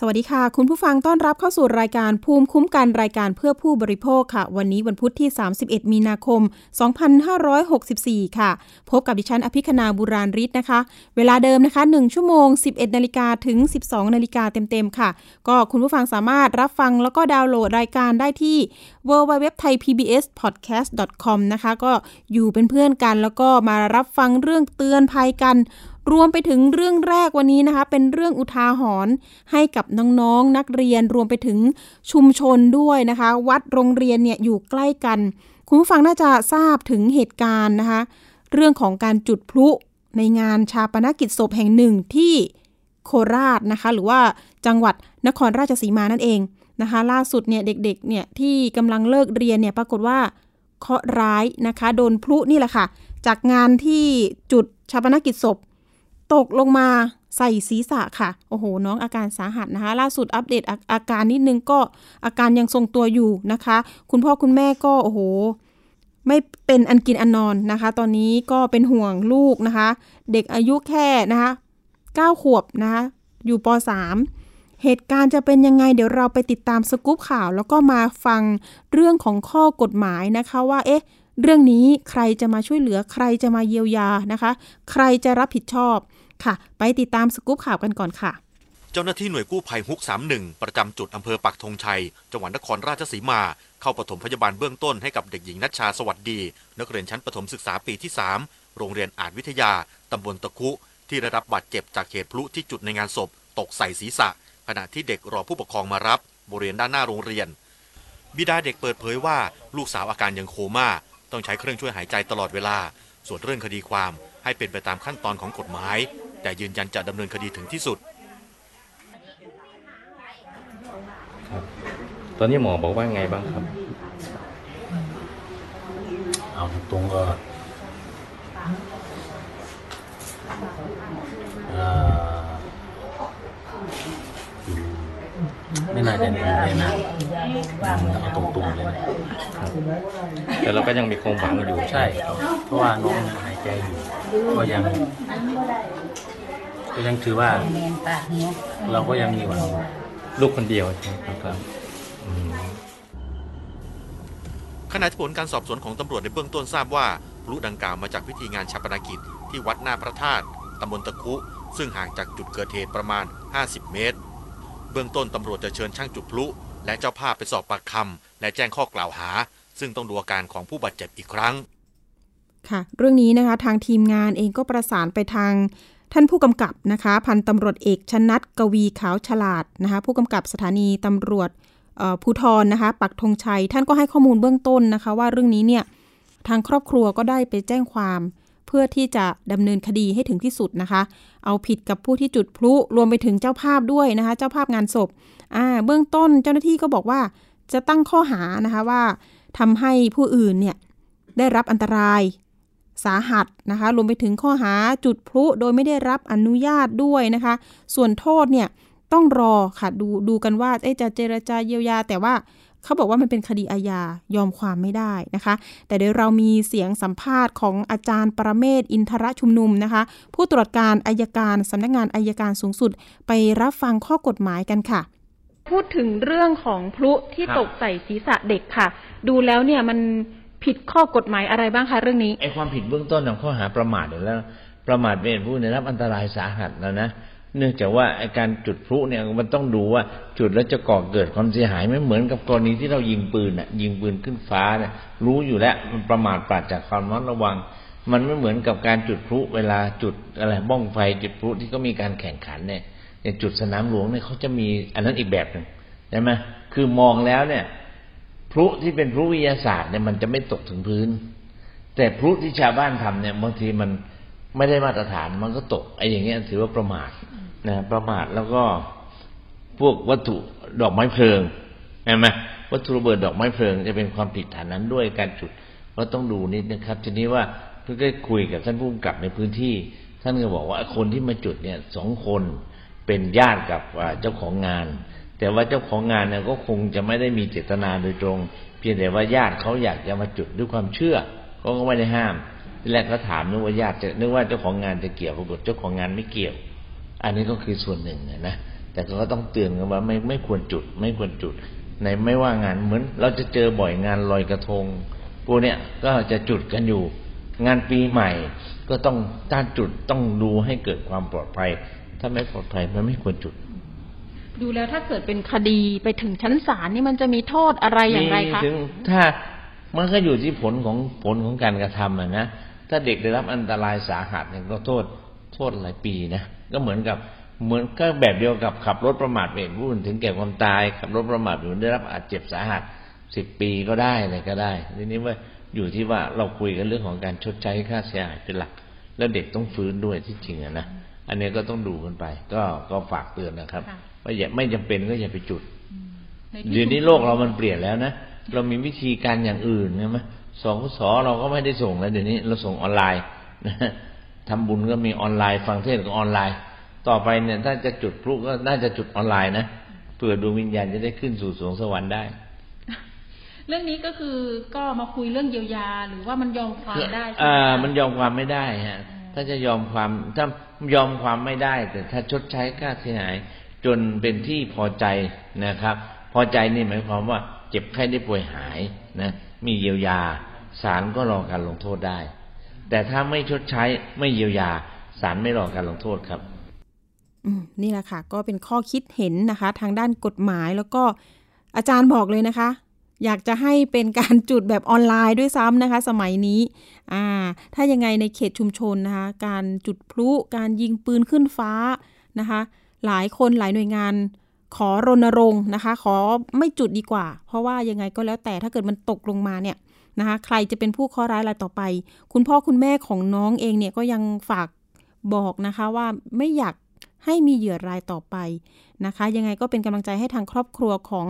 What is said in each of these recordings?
สวัสดีค่ะ คุณผู้ฟังต้อนรับเข้าสู่รายการภูมิคุ้มกันรายการเพื่อผู้บริโภคค่ะ วันนี้วันพุธที่ 31 มีนาคม 2564 ค่ะ พบกับดิฉันอภิคณาบุราริศนะคะ เวลาเดิมนะคะ 1 ชั่วโมง 11 นาฬิกาถึง 12 นาฬิกาเต็มๆ ค่ะ ก็คุณผู้ฟังสามารถรับฟังแล้วก็ดาวน์โหลดรายการได้ที่ www.thaipbspodcast.com นะคะ ก็อยู่เป็นเพื่อนกันแล้วก็มารับฟังเรื่องเตือนภัยกัน รวมไปถึงเรื่องแรกวันนี้นะคะ เป็นเรื่องอุทาหรณ์ให้กับน้องๆนนักเรียนรวมไปถึงชุมชนด้วยนะคะ วัดโรงเรียนเนี่ยอยู่ใกล้กัน คุณผู้ฟังน่าจะทราบถึงเหตุการณ์นะคะ เรื่องของการจุดพลุในงานชาปนกิจศพแห่งหนึ่งที่โคราชนะคะ หรือว่าจังหวัดนครราชสีมานั่นเองนะคะ ล่าสุดเนี่ยเด็กๆเนี่ยที่กำลังเลิกเรียนเนี่ยปรากฏว่าเคาะร้ายนะคะ โดนพลุนี่แหละค่ะ จากงานที่จุดชาปนกิจศพ ตกลงมาใส่ศีรษะค่ะ โอ้โห น้องอาการสาหัสนะคะ ล่าสุดอัปเดตอาอาการนิดนึงก็อาการยังทรงตัวอยู่นะคะ คุณพ่อคุณแม่ก็โอ้โห ไม่เป็นอันกินอันนอนนะคะ ตอนนี้ก็เป็นห่วงลูกนะคะ เด็กอายุแค่นะคะ9ขวบนะคะ อยู่ป .3 เหตุการณ์จะเป็นยังไง เดี๋ยวเราไปติดตามสกู๊ปข่าว แล้วก็มาฟังเรื่องของข้อกฎหมายนะคะว่า เอ๊ะ เรื่องนี้ใครจะมาช่วยเหลือ ใครจะมาเยียวยานะคะ ใครจะรับผิดชอบ ค่ะ ไปติดตามสกู๊ปข่าวกันก่อนค่ะ เจ้าหน้าที่หน่วยกู้ภัยฮุก 31 ประจำจุดอำเภอปักธงชัย จังหวัดนครราชสีมา เข้าปฐมพยาบาลเบื้องต้นให้กับเด็กหญิงนัชชาสวัสดี นักเรียนชั้นประถมศึกษาปีที่ 3 โรงเรียนอาจวิทยาตำบลตะคุ ที่ได้รับบาดเจ็บจากเหตุพลุที่จุดในงานศพ ตกใส่ศีรษะ ขณะที่เด็กรอผู้ปกครองมารับบริเวณด้านหน้าโรงเรียน บิดาเด็กเปิดเผยว่าลูกสาวอาการยังโคม่าต้องใช้เครื่องช่วยหายใจตลอดเวลา ส่วนเรื่องคดีความให้เป็นไปตามขั้นตอนของกฎหมาย แต่ยืนยันจะดำเนินคดีถึงที่สุด ตอนนี้หมอบอกว่าไงบ้างครับ เอาตรงๆก็เอ่อไม่น่าจะหนีเลยนะเอาตรงๆเลยนะแต่เราก็ยังมีความหวังอยู่ใช่ เพราะว่าน้องหายใจอยู่ ก็ยัง ก็ยังถือว่าเราก็ยังมีหวังอยู่ลูกคนเดียวใช่ไหมครับอืมขณะที่ผลการสอบสวนของตำรวจในเบื้องต้นทราบว่าพลุดังกล่าวมาจากพิธีงานชาปนกิจ ที่วัดหน้าพระธาตุตำบลตะคุ ซึ่งห่างจากจุดเกิดเหตุประมาณ 50 เมตร เบื้องต้นตำรวจจะเชิญช่างจุดพลุ และเจ้าภาพไปสอบปากคำและแจ้งข้อกล่าวหา ซึ่งต้องดูอาการของผู้บาดเจ็บอีกครั้งค่ะเรื่องนี้นะคะทางทีมงานเองก็ประสานไปทาง ท่านผู้กำกับนะคะพันตำรวจเอกชนัดกวีขาวฉลาดนะคะผู้กำกับสถานีตำรวจภูทรนะคะปักธงชัย ท่านก็ให้ข้อมูลเบื้องต้นนะคะ ว่าเรื่องนี้เนี่ยทางครอบครัวก็ได้ไปแจ้งความ เพื่อที่จะดำเนินคดีให้ถึงที่สุดนะคะ เอาผิดกับผู้ที่จุดพลุรวมไปถึงเจ้าภาพด้วยนะคะ เจ้าภาพงานศพอ่าเบื้องต้นเจ้าหน้าที่ก็บอกว่าจะตั้งข้อหานะคะว่าทำให้ผู้อื่นเนี่ยได้รับอันตราย สาหัสนะคะรวมไปถึงข้อหาจุดพลุโดยไม่ได้รับอนุญาตด้วยนะคะ ส่วนโทษเนี่ยต้องรอค่ะดูดูกันว่าเอ๊ะจะเจรจาเยียวยา แต่ว่าเขาบอกว่ามันเป็นคดีอาญายอมความไม่ได้นะคะ แต่เดี๋ยวเรามีเสียงสัมภาษณ์ของอาจารย์ประเมศอินทรชุมนุมนะคะ ผู้ตรวจการอายการสำนักงานอายการสูงสุด ไปรับฟังข้อกฎหมายกันค่ะ พูดถึงเรื่องของพลุที่ตกใส่ศีรษะเด็กค่ะ ดูแล้วเนี่ยมัน ผิดข้อกฎหมายอะไรบ้างคะเรื่องนี้ไอ้ความผิดเบื้องต้นของข้อหาประมาทอยู่แล้ว ประมาทเป็นผู้ได้รับอันตรายสาหัสแล้วนะเนื่องจากว่าไอการจุดพลุเนี่ยมันต้องดูว่าจุดแล้วจะก่อเกิดความเสียหายไม่เหมือนกับกรณีที่เรายิงปืนน่ะ ยิงปืนขึ้นฟ้าเนี่ยรู้อยู่แล้วมันประมาทปราศจากความระมัดระวัง มันไม่เหมือนกับการจุดพลุเวลาจุดอะไรบ้องไฟจุดพลุที่ก็มีการแข่งขันเนี่ยอย่างจุดสนามหลวงเนี่ยเขาจะมีอันนั้นอีกแบบหนึ่งใช่ไหมคือมองแล้วเนี่ย พลุที่เป็นพลุวิทยาศาสตร์เนี่ยมันจะไม่ตกถึงพื้น แต่พลุที่ชาวบ้านทำเนี่ยบางทีมันไม่ได้มาตรฐานมันก็ตกไอ้อย่างเงี้ยถือว่าประมาทนะประมาทแล้วก็พวกวัตถุดอกไม้เพลิงเห็นไหมวัตถุระเบิดดอกไม้เพลิงจะเป็นความผิดฐานนั้นด้วยการจุดก็ต้องดูนิดนะครับ ทีนี้ว่าเพิ่งได้คุยกับท่านผู้กำกับในพื้นที่ ท่านก็บอกว่าคนที่มาจุดเนี่ยสองคนเป็นญาติกับเจ้าของงาน แต่ว่าเจ้าของงานเนี่ยก็คงจะไม่ได้มีเจตนาโดยตรง เพียงแต่ว่าญาติเขาอยากจะมาจุดด้วยความเชื่อเขาก็ไม่ได้ห้ามทีแรกก็ถามนึกว่าญาติจะนึกว่าเจ้าของงานจะเกี่ยวปรากฏเจ้าของงานไม่เกี่ยว อันนี้ก็คือส่วนหนึ่งนะแต่ก็ต้องเตือนกันว่าไม่ไม่ควรจุด ไม่ควรจุดในไม่ว่างานเหมือน เราจะเจอบ่อยงานลอยกระทงพวกเนี้ยก็จะจุดกันอยู่ งานปีใหม่ก็ต้องต้านจุดต้องดูให้เกิดความปลอดภัย ถ้าไม่ปลอดภัยมันไม่ควรจุด ดูแล้วถ้าเกิดเป็นคดีไปถึงชั้นศาลนี่มันจะมีโทษอะไรอย่างไรคะถึงถ้ามันก็อยู่ที่ผลของผลของการกระทำอะนะถ้าเด็กได้รับอันตรายสาหัสเนี่ยก็โทษโทษหลายปีนะก็เหมือนกับเหมือนก็แบบเดียวกับขับรถประมาทเป็นผู้อื่นถึงแก่ความตายขับรถประมาทอยู่ได้รับอาจเจ็บสาหัสสิบปีก็ได้อะไรก็ได้ทีนี้ว่าอยู่ที่ว่าเราคุยกันเรื่องของการชดใช้ค่าเสียหายเป็นหลัก แล้วเด็กต้องฟื้นด้วยที่จริงอะนะอันนี้ก็ต้องดูกันไป ก็ก็ฝากเตือนนะครับ ค่ะว่าอย่าไม่จำเป็นก็อย่าไปจุดในที่เดี๋ยวนี้โลกเรามันเปลี่ยนแล้วนะเรามีวิธีการอย่างอื่นใช่ไหมสองสอเราก็ไม่ได้ส่งแล้วเดี๋ยวนี้เราส่งออนไลน์นะทำบุญก็มีออนไลน์ฟังเทศน์ก็ออนไลน์ ต่อไปเนี่ยถ้าจะจุดพลุก็น่าจะจุดออนไลน์นะเผื่อดวงวิญญาณจะได้ขึ้นสู่สวงสวรรค์ได้ เรื่องนี้ก็คือก็มาคุยเรื่องเยียวยาหรือว่ามันยอมความได้ใช่ไหมอ่าคะมันยอมความไม่ได้ฮะถ้าจะยอมความถ้ายอมความไม่ได้ แต่ถ้าชดใช้ค่าเสียหาย จนเป็นที่พอใจนะครับ พอใจนี่หมายความว่า เจ็บไข้ได้ป่วยหายนะมีเยียวยาศาลก็รอการลงโทษได้ แต่ถ้าไม่ชดใช้ไม่เยียวยาศาลไม่รอการลงโทษครับนี่แหละค่ะ ก็เป็นข้อคิดเห็นนะคะ ทางด้านกฎหมายแล้วก็อาจารย์บอกเลยนะคะ อยากจะให้เป็นการจุดแบบออนไลน์ด้วยซ้ำนะคะ สมัยนี้อ่าถ้ายังไงในเขตชุมชนนะคะ การจุดพลุการยิงปืนขึ้นฟ้านะคะ หลายคนหลายหน่วยงาน ขอรณรงค์นะคะ ขอไม่จุดดีกว่า เพราะว่ายังไงก็แล้วแต่ถ้าเกิดมันตกลงมาเนี่ยนะคะใครจะเป็นผู้เคราะห์ร้ายรายต่อไป คุณพ่อคุณแม่ของน้องเองเนี่ยก็ยังฝากบอกนะคะว่าไม่อยากให้มีเหยื่อรายต่อไปนะคะ ยังไงก็เป็นกำลังใจให้ทางครอบครัวของ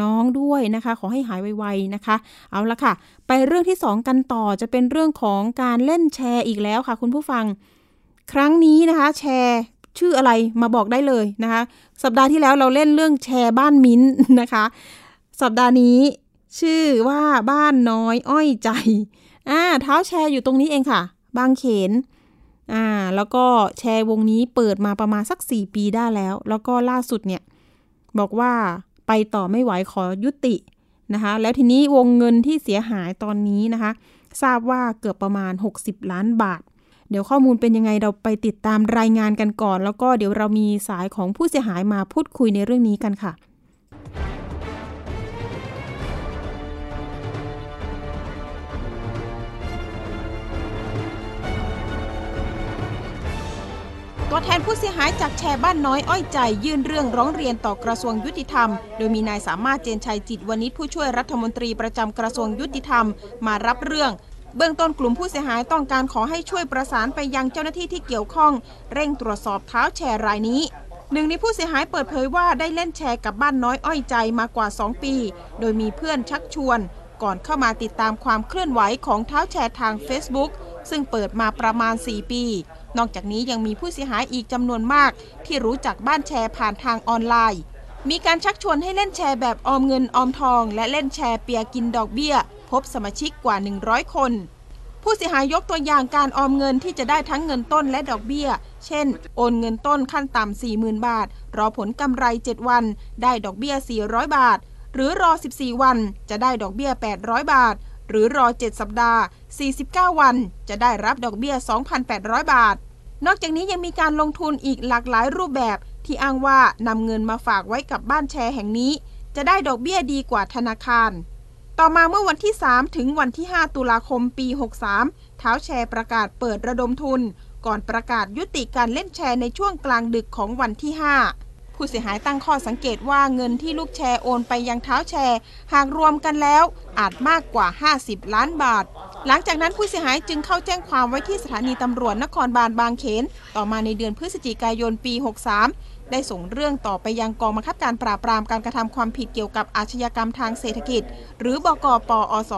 น้องด้วยนะคะ ขอให้หายไวๆนะคะ เอาละค่ะ ไปเรื่องที่ 2 กันต่อจะเป็นเรื่องของการเล่นแชร์อีกแล้วค่ะ คุณผู้ฟัง ครั้งนี้นะคะ แชร์ ชื่ออะไรมาบอกได้เลยนะคะ สัปดาห์ที่แล้วเราเล่นเรื่องแชร์บ้านมิ้นนะคะ สัปดาห์นี้ชื่อว่าบ้านน้อยอ้อยใจอ่าเท้าแชร์อยู่ตรงนี้เองค่ะ บางเขนอ่าแล้วก็แชร์วงนี้เปิดมาประมาณสัก 4 ปีได้แล้ว แล้วก็ล่าสุดเนี่ย บอกว่าไปต่อไม่ไหวขอยุตินะคะ แล้วทีนี้วงเงินที่เสียหายตอนนี้นะคะ ทราบว่าเกือบประมาณ 60 ล้านบาท เดี๋ยวข้อมูลเป็นยังไงเราไปติดตามรายงานกันก่อน แล้วก็เดี๋ยวเรามีสายของผู้เสียหายมาพูดคุยในเรื่องนี้กันค่ะตัวแทนผู้เสียหายจากแชร์บ้านน้อยอ้อยใจ ยื่นเรื่องร้องเรียนต่อกระทรวงยุติธรรม โดยมีนายสามารถเจนชัยจิตวณิชผู้ช่วยรัฐมนตรีประจำกระทรวงยุติธรรม มารับเรื่อง เบื้องต้นกลุ่มผู้เสียหายต้องการขอให้ช่วยประสานไปยังเจ้าหน้าที่ที่เกี่ยวข้อง เร่งตรวจสอบเท้าแชร์รายนี้หนึ่งในผู้เสียหายเปิดเผยว่าได้เล่นแชร์กับบ้านน้อยอ้อยใจมากว่า 2 ปี โดยมีเพื่อนชักชวน ก่อนเข้ามาติดตามความเคลื่อนไหวของเท้าแชร์ทาง Facebook ซึ่งเปิดมาประมาณ 4 ปี นอกจากนี้ยังมีผู้เสียหายอีกจำนวนมาก ที่รู้จักบ้านแชร์ผ่านทางออนไลน์ มีการชักชวนให้เล่นแชร์แบบออมเงินออมทอง และเล่นแชร์เปียกินดอกเบี้ย พบสมาชิกกว่า 100 คน ผู้เสียหายยกตัวอย่างการออมเงินที่จะได้ทั้งเงินต้นและดอกเบี้ย เช่น โอนเงินต้นขั้นต่ำ40,000 บาท รอผลกำไร 7 วัน ได้ดอกเบี้ย 400 บาท หรือรอ 14 วัน จะได้ดอกเบี้ย 800 บาท หรือรอ 7 สัปดาห์ 49 วัน จะได้รับดอกเบี้ย 2,800 บาทนอกจากนี้ยังมีการลงทุนอีกหลากหลายรูปแบบที่อ้างว่านำเงินมาฝากไว้กับบ้านแชร์แห่งนี้ จะได้ดอกเบี้ยดีกว่าธนาคาร ต่อมาเมื่อวันที่ 3 ถึงวันที่ 5 ตุลาคมปี 63 เท้าแชร์ประกาศเปิดระดมทุน ก่อนประกาศยุติการเล่นแชร์ในช่วงกลางดึกของวันที่ 5 ผู้เสียหายตั้งข้อสังเกตว่าเงินที่ลูกแชร์โอนไปยังเท้าแชร์ หากรวมกันแล้วอาจมากกว่า 50 ล้านบาท หลังจากนั้นผู้เสียหายจึงเข้าแจ้งความไว้ที่สถานีตำรวจนครบาลบางเขน ต่อมาในเดือนพฤศจิกายนปี 63 ได้ส่งเรื่องต่อไปยังกองบังคับการปราบปรามการกระทำความผิดเกี่ยวกับอาชญากรรมทางเศรษฐกิจ หรือบกปอส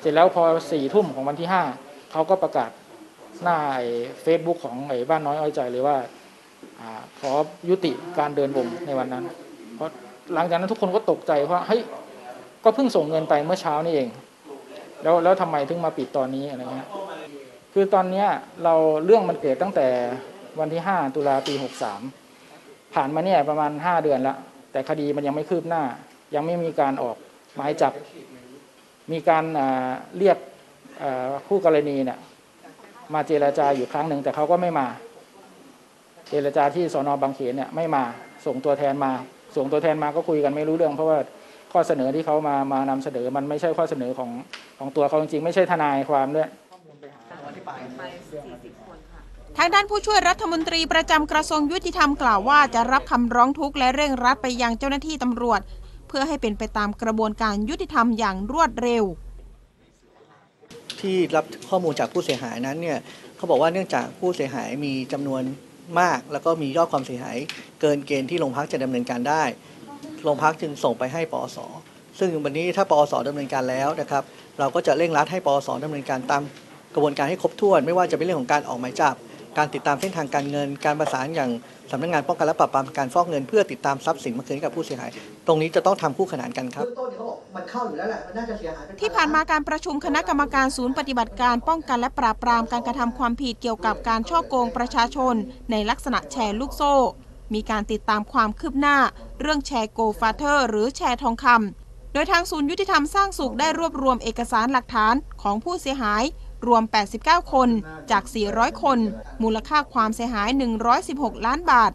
เสร็จแล้วพอสี่ทุ่มของวันที่ห้าเขาก็ประกาศหน้าเฟซบุ๊กของไอ้บ้านน้อยอ้อยใจเลยว่าอขอยุติการเดินวงในวันนั้น เพราะหลังจากนั้นทุกคนก็ตกใจเพราะเฮ้ยก็เพิ่งส่งเงินไปเมื่อเช้านี่เอง แล้วแล้วทำไมถึงมาปิดตอนนี้อะไรเงี้ยคือตอนเนี้ยเราเรื่องมันเกิดตั้งแต่ วันที่ 5 ตุลาปี 63 ผ่านมาเนี่ยประมาณ 5 เดือนล้วแต่คดีมันยังไม่คืบหน้า ยังไม่มีการออกหมายจับ มีการเรียกคู่กรณีเนี่ยมาเจรจาอยู่ครั้งหนึ่ง แต่เขาก็ไม่มา เจรจาที่สอนอบางเขนเนี่ยไม่มาส่งตัวแทนมา ส่งตัวแทนมาก็คุยกันไม่รู้เรื่อง เพราะว่าข้อเสนอที่เขามามานำเสนอมันไม่ใช่ข้อเสนอของของตัวเขาจริงๆไม่ใช่ทนายความด้วย ทางด้านผู้ช่วยรัฐมนตรีประจำกระทรวงยุติธรรมกล่าวว่าจะรับคำร้องทุกข์และเร่งรัดไปยังเจ้าหน้าที่ตำรวจ เพื่อให้เป็นไปตามกระบวนการยุติธรรมอย่างรวดเร็ว ที่รับข้อมูลจากผู้เสียหายนั้นเนี่ยเขาบอกว่าเนื่องจากผู้เสียหายมีจำนวนมาก แล้วก็มียอดความเสียหายเกินเกณฑ์ที่โรงพักจะดำเนินการได้โรงพักจึงส่งไปให้ปอสซึ่งวันนี้ถ้าปอสดำเนินการแล้วนะครับ เราก็จะเร่งรัดให้ปอสดำเนินการตามกระบวนการให้ครบถ้วน ไม่ว่าจะเป็นเรื่องของการออกหมายจับ การติดตามเส้นทางการเงิน การประสานอย่างสำนักงานป้องกันและปราบปรามการฟอกเงิน เพื่อติดตามทรัพย์สินมาคืนให้กับผู้เสียหาย ตรงนี้จะต้องทำคู่ขนานกันครับ ที่ผ่านมาการประชุมคณะกรรมการศูนย์ปฏิบัติการป้องกันและปราบปรามการกระทำความผิดเกี่ยวกับการช่อโกงประชาชน ในลักษณะแชร์ลูกโซ่ มีการติดตามความคืบหน้า เรื่องแชร์โกฟาเธอร์ หรือแชร์ทองคำโดยทางศูนย์ยุติธรรมสร้างสุขได้รวบรวมเอกสารหลักฐานของผู้เสียหาย รวม 89 คนจาก 400 คน มูลค่าความเสียหาย 116 ล้านบาท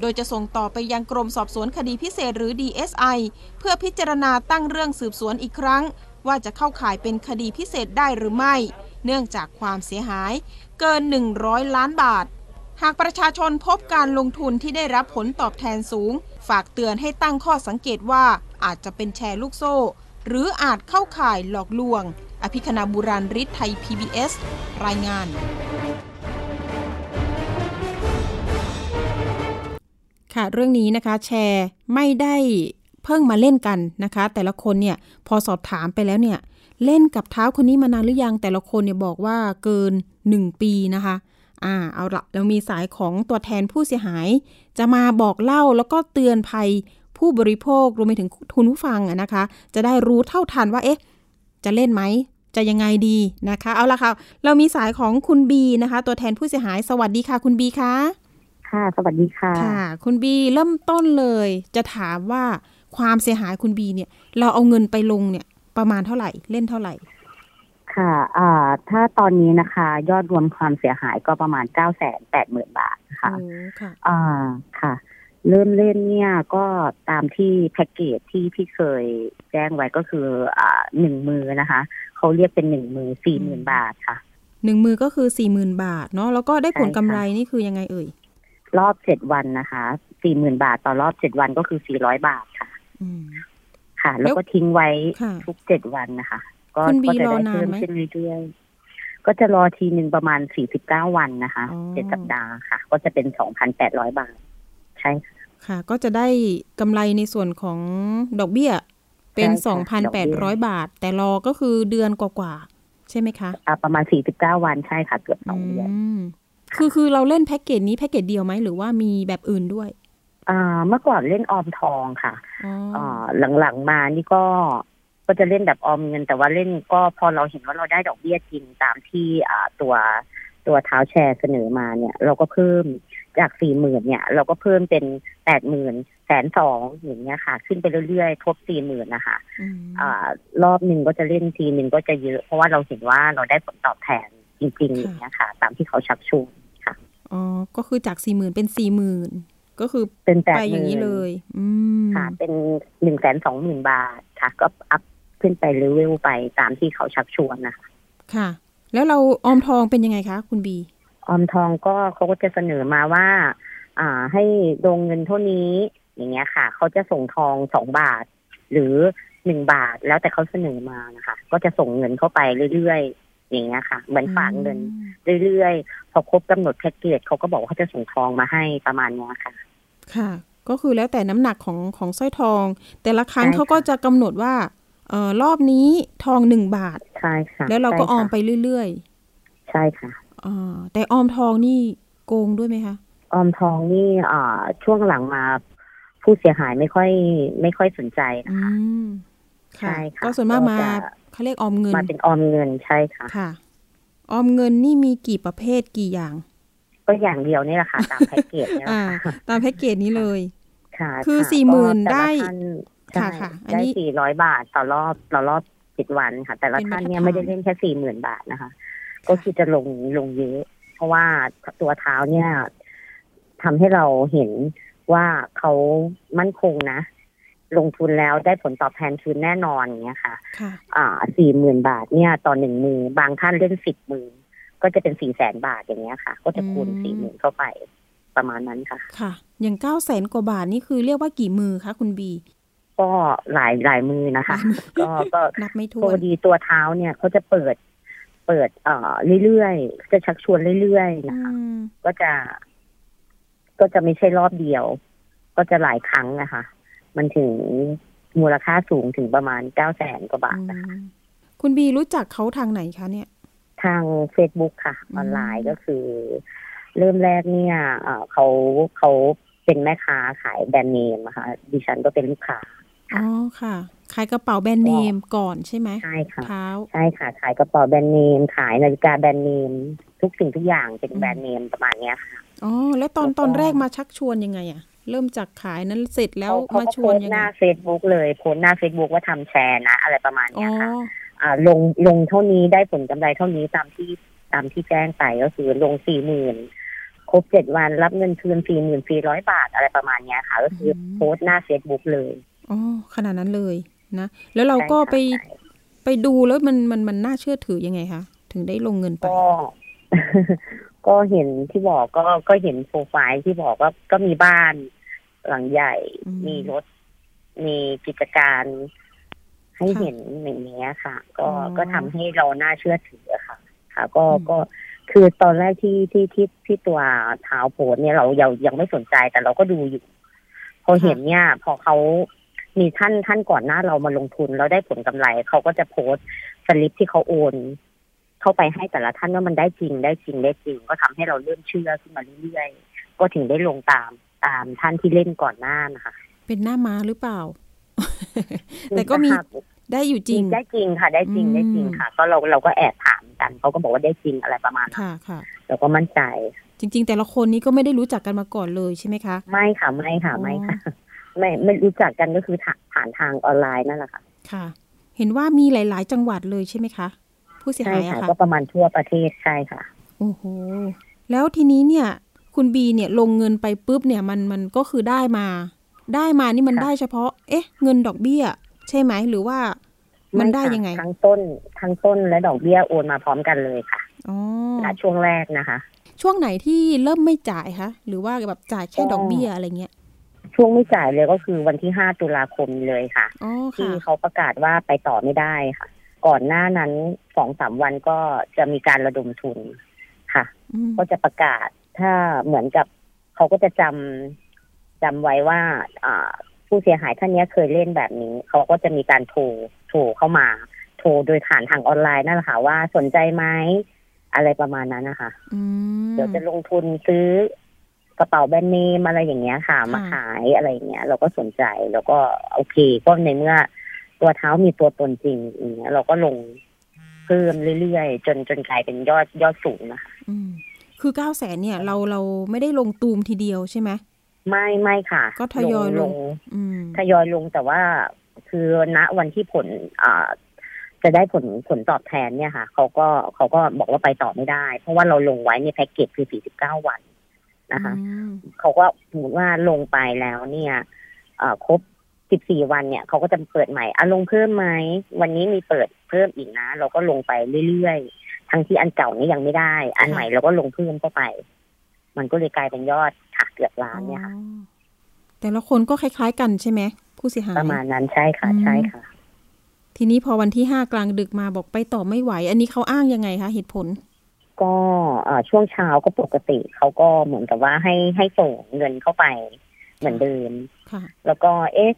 โดยจะส่งต่อไปยังกรมสอบสวนคดีพิเศษหรือ DSI เพื่อพิจารณาตั้งเรื่องสืบสวนอีกครั้ง ว่าจะเข้าข่ายเป็นคดีพิเศษได้หรือไม่ เนื่องจากความเสียหาย เกิน 100 ล้านบาท หากประชาชนพบการลงทุนที่ได้รับผลตอบแทนสูง ฝากเตือนให้ตั้งข้อสังเกตว่าอาจจะเป็นแชร์ลูกโซ่ หรืออาจเข้าข่ายหลอกลวง อภิคณาบุราริศไทย PBS รายงาน ค่ะเรื่องนี้นะคะแชร์ไม่ได้เพิ่งมาเล่นกันนะคะ แต่ละคนเนี่ยพอสอบถามไปแล้วเนี่ย เล่นกับเท้าคนนี้มานานหรือยังแต่ละคนเนี่ยบอกว่าเกิน 1 ปีนะคะอ่าเอาละเรามีสายของตัวแทนผู้เสียหาย จะมาบอกเล่าแล้วก็เตือนภัยผู้บริโภครวมไปถึงทุนผู้ฟังนะคะ จะได้รู้เท่าทันว่าเอ๊ะ จะเล่นไหม จะยังไงดีนะคะ เอาละค่ะ เรามีสายของคุณบีนะคะ ตัวแทนผู้เสียหาย สวัสดีค่ะ คุณบีคะค่ะ สวัสดีค่ะ ค่ะ คุณบีเริ่มต้นเลย จะถามว่าความเสียหายคุณบีเนี่ย เราเอาเงินไปลงเนี่ย ประมาณเท่าไหร่ เล่นเท่าไหร่ ค่ะอ่าถ้าตอนนี้นะคะ ยอดรวมความเสียหายก็ประมาณเก้าแสนแปดหมื่นบาทค่ะโอ้ค่ะอ่าค่ะ เริ่มเล่นเนี่ยก็ตามที่แพ็กเกจที่พี่เคยแจ้งไว้ก็คืออ่าหนึ่งมือนะคะเขาเรียกเป็นหนึ่งมือสี่หมื่นบาทค่ะหนึ่งมือก็คือสี่หมื่นบาทเนาะแล้วก็ได้ผลใช่ค่ะกำไรนี่คือยังไงเอ่ย รอบเจ็ดวันนะคะสี่หมื่นบาทต่อรอบเจ็ดวันก็คือสี่ร้อยบาทค่ะอืมค่ะ แล้วก็ทิ้งไว้ค่ะทุกเจ็ดวันนะคะ ก็คุณบีก็จะรอได้นานเพิ่มไหมขึ้นเรื่อยๆก็จะรอทีหนึ่งประมาณสี่สิบเก้าวันนะคะอ๋อเจ็ดสัปดาห์ค่ะ ก็จะเป็นสองพันแปดร้อยบาท ใช่ค่ะค่ะ ก็จะได้กำไรในส่วนของดอกเบี้ย เป็นใช่ค่ะดอกเบี้ย2,800บาท แต่รอก็คือเดือนกว่าๆใช่ไหมคะอ่าประมาณสี่สิบเก้าวันใช่ค่ะ เกือบสองเดือนมคือคือเราเล่นแพ็กเกจนี้แพ็กเกจเดียวไหมหรือว่ามีแบบอื่นด้วยอ่าเมื่อก่อนเล่นออมทองค่ะอ๋ออ่าหลังๆมานี่ก็ก็จะเล่นแบบออมเงิน แต่ว่าเล่นก็พอเราเห็นว่าเราได้ดอกเบี้ยจริงตามที่อ่าตัวตัวเท้าแชร์เสนอมาเนี่ย เราก็เพิ่ม จากสี่หมื่นเนี่ย เราก็เพิ่มเป็นแปดหมื่นแสนสองอย่างเงี้ยค่ะ ขึ้นไปเรื่อยๆ ทบสี่หมื่นนะคะอืมอ่ารอบหนึ่งก็จะเล่นทีหนึ่งก็จะเยอะ เพราะว่าเราเห็นว่าเราได้ผลตอบแทนจริงๆอย่างเงี้ยค่ะ ตามที่เขาชักชวนค่ะอ๋อก็คือจากสี่หมื่นเป็นสี่หมื่นก็คือเป็นแปดไปอย่างนี้เลย อืมค่ะ เป็นหนึ่งแสนสองหมื่นบาทค่ะ ก็อัพขึ้นไปเลเวลไปตามที่เขาชักชวนนะคะค่ะ แล้วเราออมทองเป็นยังไงคะ คุณบี ออมทองก็เขาก็จะเสนอมาว่า อ่า ให้ลงเงินเท่านี้ อย่างเงี้ยค่ะ เขาจะส่งทองสองบาท หรือหนึ่งบาทแล้วแต่เขาเสนอมานะคะ ก็จะส่งเงินเข้าไปเรื่อยๆอย่างเงี้ยค่ะเหมือนฝากเงินเรื่อยๆพอครบกำหนดแพ็กเกจเขาก็บอกว่าเขาจะส่งทองมาให้ประมาณเนี้ยค่ะ ค่ะ ก็คือแล้วแต่น้ำหนักของของสร้อยทอง แต่ละครั้งใช่ค่ะเขาก็จะกำหนดว่าเอ่อรอบนี้ทองหนึ่งบาทใช่ค่ะแล้วเราก็อใช่อค่ะมไปเรื่อยใช่ค่ะๆอ่า แต่ออมทองนี่โกงด้วยไหมคะ ออมทองนี่อ่าช่วงหลังมาผู้เสียหายไม่ค่อย ไม่ค่อยสนใจอืนะคะมใช่ค่ะ ก็ส่วนมากมาก็จะเขาเรียกออมเงิน มาเป็นออมเงินใช่ค่ะ ค่ะ ออมเงินนี่มีกี่ประเภทกี่อย่าง ก็อย่างเดียวนี่แหละค่ะ ตามแพ็กเกจเนี่ยแหอ่าละค่ะตามแพ็กเกจนี้เลย ค่ะ คือค่ะสี่หมื่นก็แต่ละได้ท่านค่ะใช่ค่ะอันได้นี้สี่ร้อยบาทต่อรอบต่อรอบสิบวันค่ะ แต่ละเป็นท่านมาตรเนี่ยฐานไม่ได้เล่นแค่สี่หมื่นบาทนะคะ ก็คือจะลงลงเยอะ เพราะว่าตัวเท้าเนี่ยทำให้เราเห็นว่าเขามั่นคงนะ ลงทุนแล้วได้ผลตอบแทนคืนแน่นอนอย่างเงี้ยค่ะค่ะ อ่าสี่หมื่นบาทเนี่ยต่อหนึ่งมือบางท่านเล่นสิบมือก็จะเป็นสี่แสนบาทอย่างเงี้ยค่ะ ก็จะคูณอืมสี่หมื่นเข้าไปประมาณนั้นค่ะ ค่ะ อย่างเก้าแสนกว่าบาทนี่คือเรียกว่ากี่มือคะคุณบี ก็หลายหลายมือนะคะ ก็ก็นับไม่ถ้พวอนดีตัวเท้าเนี่ยเขาจะเปิด เปิดเอ่อเรื่อยๆจะชักชวนเรื่อยๆอืนะคะมก็จะ ก็จะไม่ใช่รอบเดียว ก็จะหลายครั้งนะคะมันถึงมูลค่าสูงถึงประมาณเก้าแสนกว่าบาทนะคะอืมคุณบีรู้จักเขาทางไหนคะเนี่ย ทาง Facebook ค่ะอืมออนไลน์ก็คือ เริ่มแรกเนี่ยเอ่อเขาเขาเป็นแม่ค้าขายแบรนด์เนมนะคะดิฉันก็เป็นลูกค้าอ๋อค่ะ ขายกระเป๋าแบรนด์เนมก่อนใช่ไหมใช่ค่ะเท้าใช่ค่ะ ขายกระเป๋าแบรนด์เนม ขายนาฬิกาแบรนด์เนม ทุกสิ่งทุกอย่างเป็นอืมแบรนด์เนมประมาณเนี้ยค่ะอ๋อแล้วตอนแล้วก็ตอนแรกมาชักชวนยังไงอะเริ่มจากขายนั้นเสร็จแล้วเขเขมาก็ชวนโพสต์ยังหไงน้า Facebook เลยโพสต์หน้า Facebook ว่าทำแชร์นะ อะไรประมาณอ๋อเนี้ยค่ะอ่าลงลงเท่านี้ได้ผลกำไรเท่านี้ตามที่ตามที่แจ้งไปก็คือลงสี่หมื่นครบเจ็ดวันรับเงินคืนสี่หมื่นสี่ร้อยบาทอะไรประมาณเนี้ยค่ะ ก็คืออมโพสต์หน้า Facebook เลยอ๋อขนาดนั้นเลย นะ แล้วเราก็ใช่ค่ะไปใช่ไปดูแล้วมันมันมันน่าเชื่อถือยังไงคะ ถึงได้ลงเงินไป ก็ก็เห็นที่บอกก็ก็เห็นโปรไฟล์ที่บอกว่าก็มีบ้านหลังใหญ่อืมมีรถ มีกิจการให้ค่ะเห็นอย่างนี้ยค่ะ ก็อ๋อก็ทำให้เราน่าเชื่อถือค่ะ ค่ะ ก็อืมก็คือตอนแรกที่ที่ที่ที่ตัวเท้าโพสต์เนี่ยเรายังยังไม่สนใจแต่เราก็ดูอยู่ พอเห็นเนี่ย พอเขา มีท่านท่านก่อนหน้าเรามาลงทุนแล้วได้ผลกำไรเขาก็จะโพสต์สลิปที่เขาโอน เข้าไปให้แต่ละท่านว่ามันได้จริงได้จริงได้จริง ก็ทำให้เราเริ่มเชื่อขึ้นมาเรื่อยๆก็ถึงได้ลงตามตามท่านที่เล่นก่อนหน้านะคะเป็นหน้าม้าหรือเปล่า แต่ก็มีค่ะได้อยู่จริงได้จริงค่ะ ได้จริงอืมได้จริงค่ะ ก็เราเราก็แอบถามกันเขาก็บอกว่าได้จริงอะไรประมาณนั้นค่ะค่ะเราก็มั่นใจ จริง ๆ แต่ละคนนี้ก็ไม่ได้รู้จักกันมาก่อนเลยใช่ไหมคะ ไม่ค่ะไม่ค่ะอ๋อไม่ค่ะ ไม่ไม่รู้จักกันก็คือผ่านผ่านทางออนไลน์นั่นแหละค่ะ ค่ะ เห็นว่ามีหลาย ๆ จังหวัดเลยใช่ไหมคะ ผู้เสียใช่หายค่ะอะค่ะก็ประมาณทั่วประเทศใช่ค่ะโอ้โหแล้วทีนี้เนี่ย คุณบีเนี่ยลงเงินไปปุ๊บเนี่ยมันมันก็คือได้มา ได้มานี่มันค่ะได้เฉพาะ เอ๊ะ เงินดอกเบี้ย ใช่ไหมหรือว่ามันได้ค่ะยังไงทั้งต้นทั้งต้นและดอกเบี้ยโอนมาพร้อมกันเลยค่ะอ๋อณช่วงแรกนะคะ ช่วงไหนที่เริ่มไม่จ่ายคะหรือว่าแบบจ่ายแค่ก็ดอกเบี้ยอะไรเงี้ย ช่วงไม่จ่ายเลยก็คือวันที่ห้าตุลาคมเลยค่ะอ๋อที่ค่ะเขาประกาศว่าไปต่อไม่ได้ค่ะ ก่อนหน้านั้นสองสามวันก็จะมีการระดมทุนค่ะอืมก็จะประกาศถ้าเหมือนกับเขาก็จะจำจำไว้ว่าอ่าผู้เสียหายท่านเนี้ยเคยเล่นแบบนี้ เขาก็จะมีการโทรโทรเข้ามา โทรโดยผ่านทางออนไลน์นั่นแหละค่ะว่าสนใจไหมอะไรประมาณนั้นนะคะอืมเดี๋ยวจะลงทุนซื้อ กระเป๋าแบรนด์เนมอะไรอย่างเงี้ยค่ะ มาค่ะขายอะไรอย่างเงี้ย เราก็สนใจแล้วก็โอเค ก็ในเมื่อตัวเท้ามีตัวตนจริงอย่างเงี้ย เราก็ลงเพิ่มเรื่อยๆจนจนกลายเป็นยอดยอดสูงนะคะอืมคือเก้าแสนเนี่ย เราเราไม่ได้ลงตูมทีเดียวใช่ไหมไม่ไม่ค่ะ ก็ทยอยลงอืมทยอยลงแต่ว่าคือณวันที่ผลอ่าจะได้ผลผลตอบแทนเนี่ยค่ะเขาก็เขาก็บอกว่าไปต่อไม่ได้ เพราะว่าเราลงไว้ในแพ็กเกจคือ 49 วัน นะคะอืมเขาก็สมมติว่าลงไปแล้วเนี่ยเอ่อครบ14วันเนี่ยเขาก็จะเปิดใหม่อะลงเพิ่มไหมวันนี้มีเปิดเพิ่มอีกนะ เราก็ลงไปเรื่อยๆทั้งที่อันเก่านี่ยังไม่ได้ อันใหม่เราก็ลงเพิ่มเข้าไป มันก็เลยกลายเป็นยอดค่ะเกือบล้านเนี่ยค่ะอ๋อแต่ละคนก็คล้ายๆ กันใช่ไหมผู้เสียหายประมาณนั้นใช่ค่ะอืมใช่ค่ะ ทีนี้พอวันที่ห้ากลางดึกมาบอกไปต่อไม่ไหว อันนี้เขาอ้างยังไงคะเหตุผล ก็เอ่อช่วงเช้าก็ปกติเขาก็เหมือนกับว่าให้ให้ส่งเงินเข้าไปเหมือนเดิมค่ะแล้วก็เอ๊ะ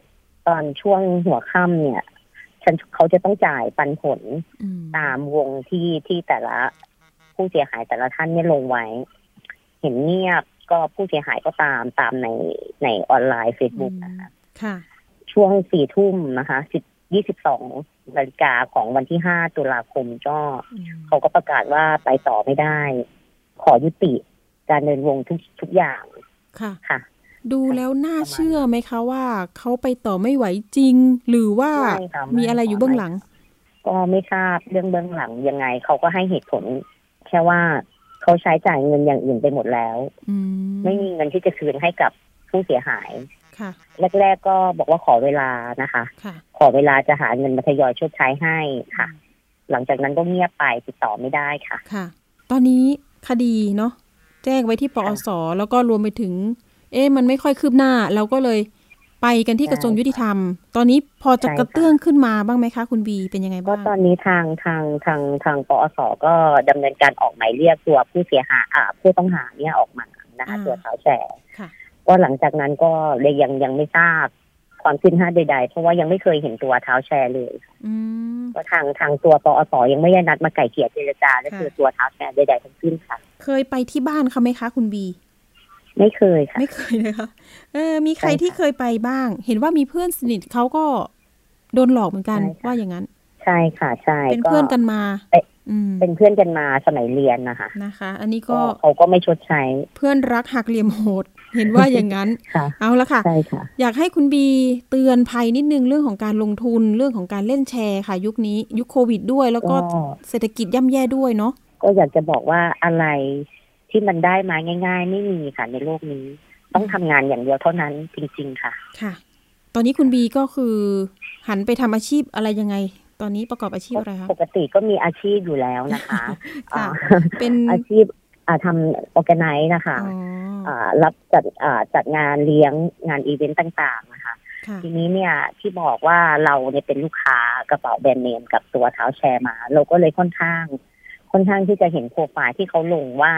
ตอนช่วงหัวค่ำเนี่ย ฉันเขาจะต้องจ่ายปันผลอืมตามวงที่ที่แต่ละผู้เสียหายแต่ละท่านเนี่ยลงไว้ เห็นเงียบก็ผู้เสียหายก็ตามตามในในออนไลน์ Facebook นะคะค่ะช่วงสี่ทุ่มนะคะสิบ ยี่สิบสองนาฬิกาของวันที่ห้าตุลาคมก็เขาก็ประกาศว่าไปต่อไม่ได้ ขอยุติการเดินวงทุกทุกอย่างค่ะค่ะ ดูแล้วน่าเชื่อไหมคะว่าเขาไปต่อไม่ไหวจริง หรือว่าไม่ค่ะมีอะไรอยู่เบื้องหลัง ก็ไม่ทราบเรื่องเบื้องหลังยังไงเขาก็ให้เหตุผล แค่ว่าเขาใช้จ่ายเงินอย่างอื่นไปหมดแล้วอืมไม่มีเงินที่จะคืนให้กับผู้เสียหายค่ะ แรกๆก็บอกว่าขอเวลานะคะค่ะขอเวลาจะหาเงินมาทยอยชดใช้ให้ค่ะ หลังจากนั้นก็เงียบไปติดต่อไม่ได้ค่ะ ค่ะ ตอนนี้คดีเนาะแจ้งไว้ที่ปอสแล้วก็รวมไปถึง เอ๊ะมันไม่ค่อยคืบหน้าเราก็เลยไปกันที่กระทรวงยุติธรรม ตอนนี้พอจะใช่ค่ะกระเตื้องขึ้นมาบ้างไหมคะ คุณบีเป็นยังไงก็บ้างตอนนี้ทางทางทางทางปอสก็ดำเนินการออกหมายเรียกตัวผู้เสียหายอ่าผู้ต้องหาเนี่ยออกมานะคะอ่าตัวสาวแชร์ค่ะ ก็หลังจากนั้นก็เลยยังยังไม่ทราบความคืบหน้าใดๆ เพราะว่ายังไม่เคยเห็นตัวเท้าแชร์เลยอืมก็ทางทางตัวปอสยังไม่ได้นัดมาไก่เกลี่ยเจรจาและค่ะคือตัวเท้าแชร์ใดๆทั้งสิ้นค่ะ เคยไปที่บ้านเขาไหมคะ คุณบี ไม่เคยค่ะ ไม่เคยเลยค่ะเออ มีใครใช่ค่ะที่เคยไปบ้าง เห็นว่ามีเพื่อนสนิทเขาก็โดนหลอกเหมือนกันใช่ค่ะว่าอย่างนั้น ใช่ค่ะ ใช่เป็นเพื่อนกันมาเอ๊ะอืมเป็นเพื่อนกันมาสมัยเรียนนะคะนะคะ อันนี้ก็ก็เขาก็ไม่ชดใช้ เพื่อนรักหักเหลี่ยมโหด เห็นว่าอย่างนั้นค่ะเอาละค่ะใช่ค่ะ อยากให้คุณบีเตือนภัยนิดนึงเรื่องของการลงทุนเรื่องของการเล่นแชร์ค่ะ ยุคนี้ยุคโควิดด้วย แล้วก็ก็เศรษฐกิจย่ำแย่ด้วยเนาะก็อยากจะบอกว่าอะไรที่มันได้มาง่าย ๆ ไม่มีค่ะในโลกนี้ ต้องทำงานอย่างเดียวเท่านั้นจริง ๆ ค่ะค่ะ ตอนนี้คุณบีก็คือ หันไปทำอาชีพอะไรยังไง ตอนนี้ประกอบอาชีพอะไรคะปกติก็มีอาชีพอยู่แล้วนะคะค่ะอ่าเป็นอาชีพอ่า ทำ organize นะคะอ๋ออ่ารับจัดอ่าจัดงานเลี้ยงงานอีเวนต์ต่างๆนะคะค่ะทีนี้เนี่ยที่บอกว่าเราเนี่ยเป็นลูกค้ากระเป๋าแบรนด์เนมกับตัวท้าวแชร์มา เราก็เลยค่อนข้าง ค่อนข้างที่จะเห็นโปรไฟล์ที่เขาลงว่า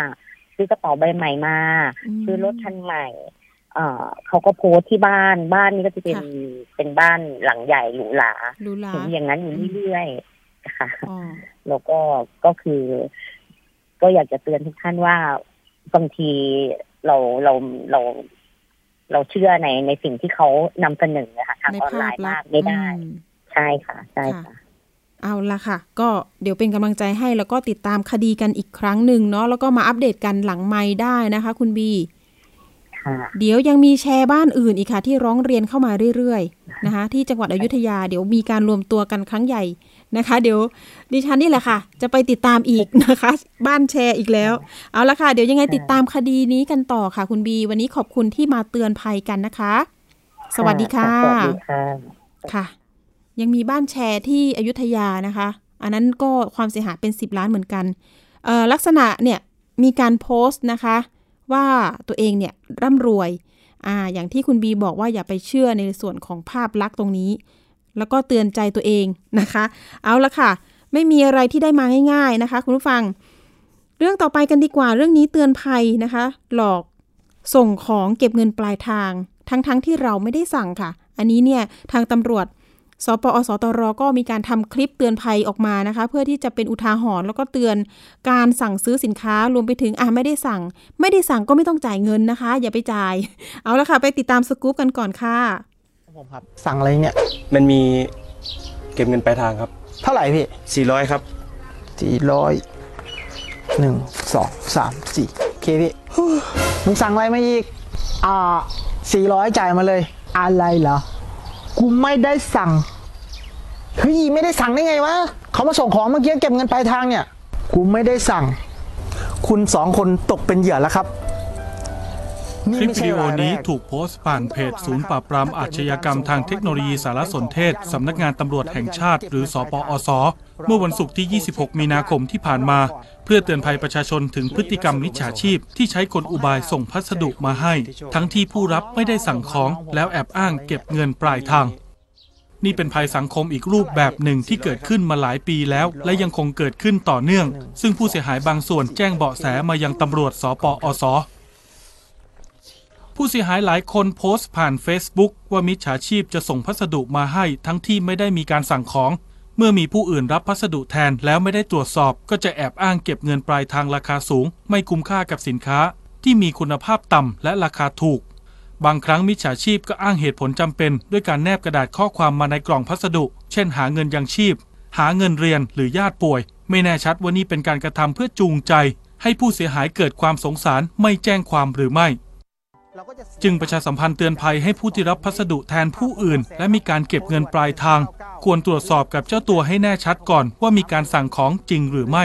ซื้อกระเป๋าใบใหม่มามซื้อรถคันใหม่เอ่อเขาก็โพสต์ที่บ้านบ้านนี่ก็จะเป็นค่ะเป็นบ้านหลังใหญ่หรูหราหรูหราเห็นอย่างนั้นอยู่เรื่อยๆค่ะอ๋อแล้วก็ก็คือ ก็อยากจะเตือนทุกท่านว่าบางทีเราเราเรา เราเชื่อในในสิ่งที่เขานำเสนอค่ะทางในออนไลภาพน์ลัมากษณ์ไม่ได้อืมใช่ค่ะ ใช่ค่ะเอาละค่ะ ก็เดี๋ยวเป็นกำลังใจให้แล้วก็ติดตามคดีกันอีกครั้งหนึ่งเนาะแล้วก็มาอัปเดตกันหลังไม้ได้นะคะ คุณบีค่ะเดี๋ยวยังมีแชร์บ้านอื่นอีกค่ะ ที่ร้องเรียนเข้ามาเรื่อยๆนะคะ ที่จังหวัดอยุธยาเดี๋ยวมีการรวมตัวกันครั้งใหญ่ นะคะ เดี๋ยวดิฉันนี่แหละค่ะ จะไปติดตามอีกนะคะ บ้านแชร์อีกแล้ว เอาละค่ะ เดี๋ยวยังไงติดตามคดีนี้กันต่อค่ะ คุณบี วันนี้ขอบคุณที่มาเตือนภัยกันนะคะ สวัสดีค่ะสวัสดีค่ะค่ะ ยังมีบ้านแชร์ที่อยุธยานะคะ อันนั้นก็ความเสียหายเป็น 10 ล้านเหมือนกันเอ่อลักษณะเนี่ยมีการโพสต์นะคะ ว่าตัวเองเนี่ยร่ำรวยอ่าอย่างที่คุณบีบอกว่าอย่าไปเชื่อในส่วนของภาพลักษณ์ตรงนี้ แล้วก็เตือนใจตัวเองนะคะ เอาละค่ะ ไม่มีอะไรที่ได้มาง่าย ๆนะคะ คุณผู้ฟัง เรื่องต่อไปกันดีกว่า เรื่องนี้เตือนภัยนะคะ หลอกส่งของเก็บเงินปลายทาง ทั้งๆทที่เราไม่ได้สั่งค่ะ อันนี้เนี่ยทางตำรวจสปอสตรก็มีการทำคลิปเตือนภัยออกมานะคะ เพื่อที่จะเป็นอุทาหรณ์แล้วก็เตือนการสั่งซื้อสินค้ารวมไปถึงอะไม่ได้สั่ง ไม่ได้สั่งก็ไม่ต้องจ่ายเงินนะคะ อย่าไปจ่าย เอาละค่ะ ไปติดตามสกู๊ปกันก่อนค่ะ ผมครับ สั่งอะไรเนี่ย มันมีเก็บเงินปลายทางครับ เท่าไหร่พี่400ครับ สี่ร้อยหนึ่งสองสามสี่โอเคพี่ มึงสั่งอะไรมาอีก อ่าสี่ร้อยจ่ายมาเลย อะไรเหรอ กูไม่ได้สั่ง เฮ้ย ไม่ได้สั่งได้ไงวะเขามาส่งของเมื่อกี้เก็บเงินปลายทางเนี่ย กูไม่ได้สั่ง คุณสองคนตกเป็นเหยื่อแล้วครับ คลิปวิดีโอนี้ถูกโพสต์ผ่านเพจศูนย์ปราบปรามอาชญากรรมทางเทคโนโลยีสารสนเทศ สำนักงานตำรวจแห่งชาติ หรือสปอส เมื่อวันศุกร์ที่ 26 มีนาคมที่ผ่านมา เพื่อเตือนภัยประชาชนถึงพฤติกรรมมิจฉาชีพ ที่ใช้กลอุบายส่งพัสดุมาให้ ทั้งที่ผู้รับไม่ได้สั่งของ แล้วแอบอ้างเก็บเงินปลายทาง นี่เป็นภัยสังคมอีกรูปแบบหนึ่งที่เกิดขึ้นมาหลายปีแล้ว และยังคงเกิดขึ้นต่อเนื่อง ซึ่งผู้เสียหายบางส่วนแจ้งเบาะแสมายังตำรวจสปอส ผู้เสียหายหลายคนโพสต์ผ่าน Facebook ว่ามิจฉาชีพจะส่งพัสดุมาให้ทั้งที่ไม่ได้มีการสั่งของ เมื่อมีผู้อื่นรับพัสดุแทนแล้วไม่ได้ตรวจสอบ ก็จะแอบอ้างเก็บเงินปลายทางราคาสูง ไม่คุ้มค่ากับสินค้า ที่มีคุณภาพต่ำและราคาถูก บางครั้งมิจฉาชีพก็อ้างเหตุผลจำเป็น ด้วยการแนบกระดาษข้อความมาในกล่องพัสดุ เช่น หาเงินยังชีพ หาเงินเรียนหรือญาติป่วย ไม่แน่ชัดว่านี่เป็นการกระทำเพื่อจูงใจ ให้ผู้เสียหายเกิดความสงสารไม่แจ้งความหรือไม่ จึงประชาสัมพันธ์เตือนภัยให้ผู้ที่รับพัสดุแทนผู้อื่น และมีการเก็บเงินปลายทาง ควรตรวจสอบกับเจ้าตัวให้แน่ชัดก่อนว่ามีการสั่งของจริงหรือไม่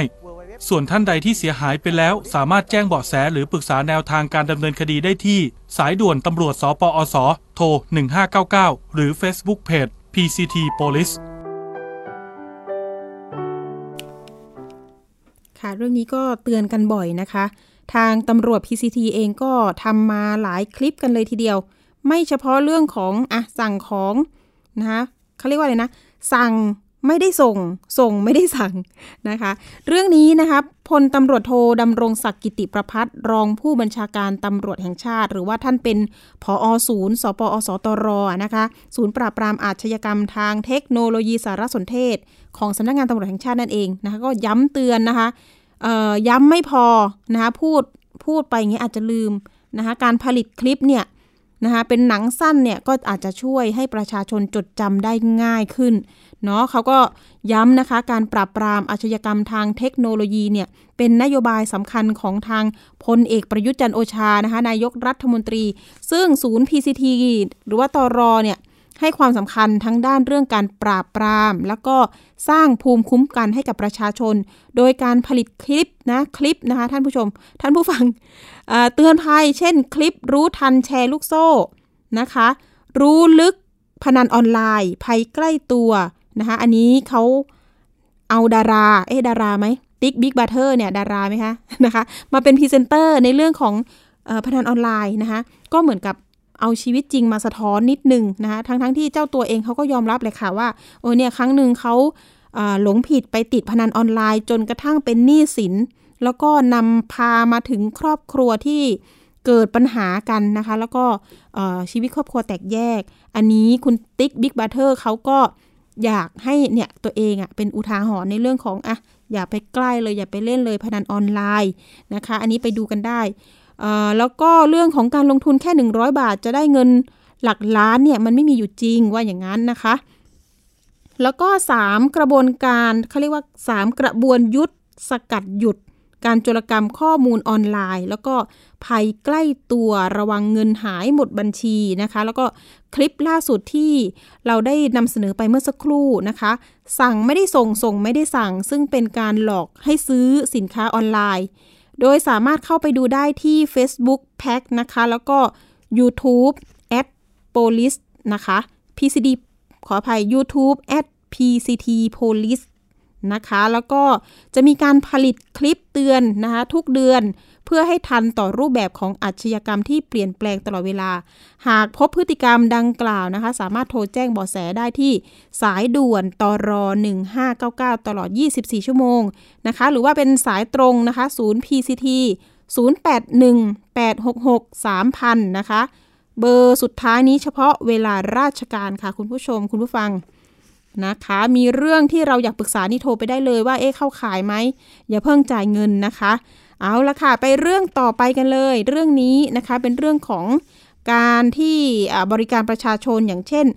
ส่วนท่านใดที่เสียหายไปแล้ว สามารถแจ้งเบาะแสหรือปรึกษาแนวทางการดำเนินคดีได้ที่ สายด่วนตำรวจสปอส โทร 1599 หรือ Facebook Page PCT Police ค่ะเรื่องนี้ก็เตือนกันบ่อยนะคะ ทางตำรวจ PCT เองก็ทำมาหลายคลิปกันเลยทีเดียว ไม่เฉพาะเรื่องของอะสั่งของนะคะเขาเรียกว่าอะไรนะ สั่ง ไม่ได้ส่ง ส่งไม่ได้สั่งนะคะ เรื่องนี้นะคะพลตำรวจโทดำรงศักดิ์กิติประพัฒรองผู้บัญชาการตำรวจแห่งชาติ หรือว่าท่านเป็นผอศูนย์สปอสตรนะคะ ศูนย์ปราบปรามอาชญากรรมทางเทคโนโลยีสารสนเทศ ของสำนักงานตำรวจแห่งชาตินั่นเองนะคะก็ย้ำเตือนนะคะย้ำไม่พอนะคะพูดพูดไปอย่างนี้อาจจะลืมนะคะการผลิตคลิปเนี่ยนะคะเป็นหนังสั้นเนี่ยก็อาจจะช่วยให้ประชาชนจดจำได้ง่ายขึ้น เนาะเขาก็ย้ำนะคะ การปราบปรามอาชญากรรมทางเทคโนโลยีเนี่ยเป็นนโยบายสำคัญของทางพลเอกประยุทธ์จันโอชานะคะนายกรัฐมนตรี ซึ่งศูนย์ PCT หรือว่าตอรอเนี่ยให้ความสำคัญทั้งด้านเรื่องการปราบปราม แล้วก็สร้างภูมิคุ้มกันให้กับประชาชน โดยการผลิตคลิปนะคลิปนะคะท่านผู้ชม ท่านผู้ฟังเตือนภัย เช่น คลิปรู้ทันแชร์ลูกโซ่นะคะ รู้ลึกพนันออนไลน์ ภัยใกล้ตัว นะคะ อันนี้เขาเอาดารา เอ๊ดาราไหมติ๊กบิ๊กบราเธอร์เนี่ยดาราไหมคะนะคะ มาเป็นพรีเซนเตอร์ในเรื่องของพนันออนไลน์นะคะ ก็เหมือนกับเอาชีวิตจริงมาสะท้อนนิดนึงนะคะทั้งทั้งที่เจ้าตัวเองเขาก็ยอมรับเลยค่ะว่าโอ้เนี่ยครั้งหนึ่งเขาหลงผิดไปติดพนันออนไลน์ จนกระทั่งเป็นหนี้สิน แล้วก็นำพามาถึงครอบครัวที่เกิดปัญหากันนะคะ แล้วก็ชีวิตครอบครัวแตกแยก อันนี้คุณติ๊กบิ๊กบราเธอร์เขาก็ อยากให้เนี่ยตัวเองอะ่ะเป็นอุทาหรณ์ในเรื่องของอะอย่าไปใกล้เลยอย่าไปเล่นเลยพนันออนไลน์นะคะ อันนี้ไปดูกันได้แล้วก็เรื่องของการลงทุนแค่ 100 บาทจะได้เงินหลักล้านเนี่ยมันไม่มีอยู่จริงว่าอย่างนั้นนะคะ แล้วก็ 3 กระบวนการเขาเรียกว่า 3 กระบวนยุทธสกัดหยุด การโจรกรรมข้อมูลออนไลน์ แล้วก็ภัยใกล้ตัวระวังเงินหายหมดบัญชีนะคะ แล้วก็คลิปล่าสุดที่เราได้นำเสนอไปเมื่อสักครู่นะคะ สั่งไม่ได้ส่งส่งไม่ได้สั่ง ซึ่งเป็นการหลอกให้ซื้อสินค้าออนไลน์ โดยสามารถเข้าไปดูได้ที่ Facebook Pack นะคะ แล้วก็ YouTube at police นะคะ PCD ขออภัย YouTube at PCT police นะคะ แล้วก็จะมีการผลิตคลิปเตือนนะคะทุกเดือนเพื่อให้ทันต่อรูปแบบของอาชญากรรมที่เปลี่ยนแปลงตลอดเวลา หากพบพฤติกรรมดังกล่าวนะคะ สามารถโทรแจ้งเบาะแสได้ที่สายด่วนตร1599 ตลอด 24 ชั่วโมงนะคะ หรือว่าเป็นสายตรงนะคะศูนย์ PCT 0818663000 นะคะ เบอร์สุดท้ายนี้เฉพาะเวลาราชการค่ะคุณผู้ชมคุณผู้ฟัง นะคะ มีเรื่องที่เราอยากปรึกษานี่โทรไปได้เลยว่าเอ๊ะเข้าขายไหมอย่าเพิ่งจ่ายเงินนะคะ เอาละค่ะ ไปเรื่องต่อไปกันเลย เรื่องนี้นะคะเป็นเรื่องของการที่บริการประชาชนอย่างเช่น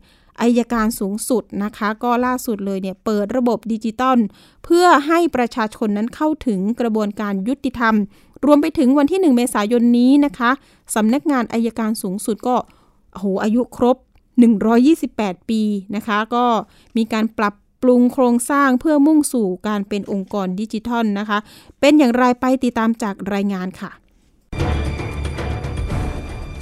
อายการสูงสุดนะคะ ก็ล่าสุดเลยเนี่ยเปิดระบบดิจิตอลเพื่อให้ประชาชนนั้นเข้าถึงกระบวนการยุติธรรม รวมไปถึงวันที่ 1 เมษายนนี้นะคะสำนักงานอายการสูงสุดก็โหอายุครบ 128 ปีนะคะ ก็มีการปรับปรุงโครงสร้างเพื่อมุ่งสู่การเป็นองค์กรดิจิทัลนะคะ เป็นอย่างไรไปติดตามจากรายงานค่ะ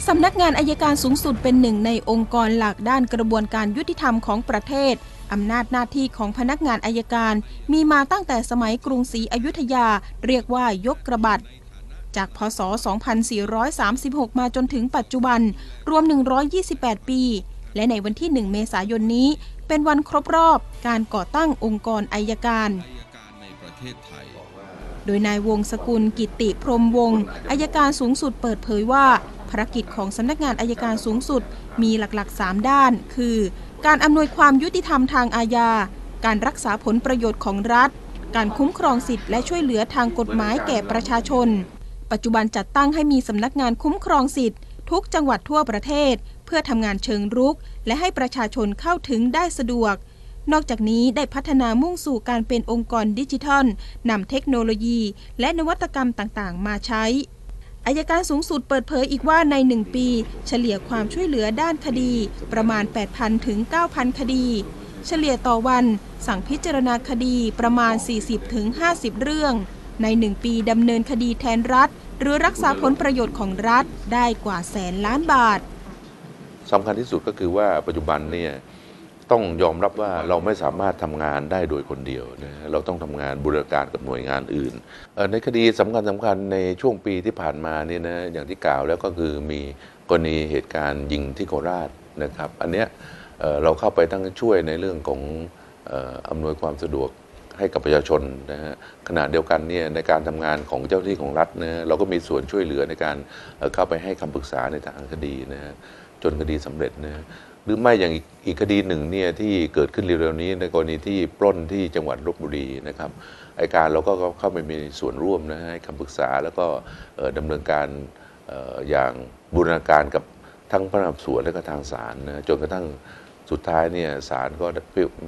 สำนักงานอายการสูงสุดเป็นหนึ่งในองค์กรหลักด้านกระบวนการยุติธรรมของประเทศ อำนาจหน้าที่ของพนักงานอายการ มีมาตั้งแต่สมัยกรุงศรีอยุธยา เรียกว่ายกกระบัด จากพศ 2436 มาจนถึงปัจจุบัน รวม 128 ปี และในวันที่ 1 เมษายนนี้ เป็นวันครบรอบการก่อตั้งองค์กรอายการโดยนายวงสกุลกิติพรมวงศ์อายการสูงสุดเปิดเผยว่า ภารกิจของสำนักงานอายการสูงสุดมีหลักๆ 3 ด้าน คือ การอำนวยความยุติธรรมทางอาญา การรักษาผลประโยชน์ของรัฐ การคุ้มครองสิทธิและช่วยเหลือทางกฎหมายแก่ประชาชน ปัจจุบันจัดตั้งให้มีสำนักงานคุ้มครองสิทธิ์ทุกจังหวัดทั่วประเทศเพื่อทำงานเชิงรุก และให้ประชาชนเข้าถึงได้สะดวก นอกจากนี้ได้พัฒนามุ่งสู่การเป็นองค์กรดิจิทัลนำเทคโนโลยี และนวัตกรรมต่างๆ มาใช้อายการสูงสุดเปิดเผยอีกว่าใน 1 ปี เฉลี่ยความช่วยเหลือด้านคดี ประมาณ 8,000 ถึง 9,000 คดี เฉลี่ยต่อวัน สั่งพิจารณาคดีประมาณ 40 ถึง 50 เรื่อง ใน 1 ปีดำเนินคดีแทนรัฐ หรือรักษาผลประโยชน์ของรัฐได้กว่าแสนล้านบาท สำคัญที่สุดก็คือว่าปัจจุบันเนี่ยต้องยอมรับว่าเราไม่สามารถทำงานได้โดยคนเดียวนะเราต้องทำงานบูรณาการกับหน่วยงานอื่น ในคดีสำคัญสำคัญในช่วงปีที่ผ่านมาเนี่ยนะอย่างที่กล่าวแล้วก็คือมีกรณีเหตุการณ์ยิงที่โคราชนะครับ อันเนี้ยเราเข้าไปตั้งช่วยในเรื่องของอำนวยความสะดวกให้กับประชาชนนะฮะขณะเดียวกันเนี่ยในการทำงานของเจ้าหน้าที่ของรัฐนะเราก็มีส่วนช่วยเหลือในการเข้าไปให้คำปรึกษาในทางคดีนะฮะ จนคดีสำเร็จนะหรือไม่อย่างอีกคดีหนึ่งเนี่ยที่เกิดขึ้นเร็วๆนี้ในกรณีที่ปล้นที่จังหวัดลบบุรีนะครับไอการเราก็เข้าไปมีส่วนร่วมนะให้คำปรึกษาแล้วก็ดำเนินการอย่างบูรณาการกับทั้งพนักงานสวนและก็ทางศาลนะจนกระทั่งสุดท้ายเนี่ยศาลก็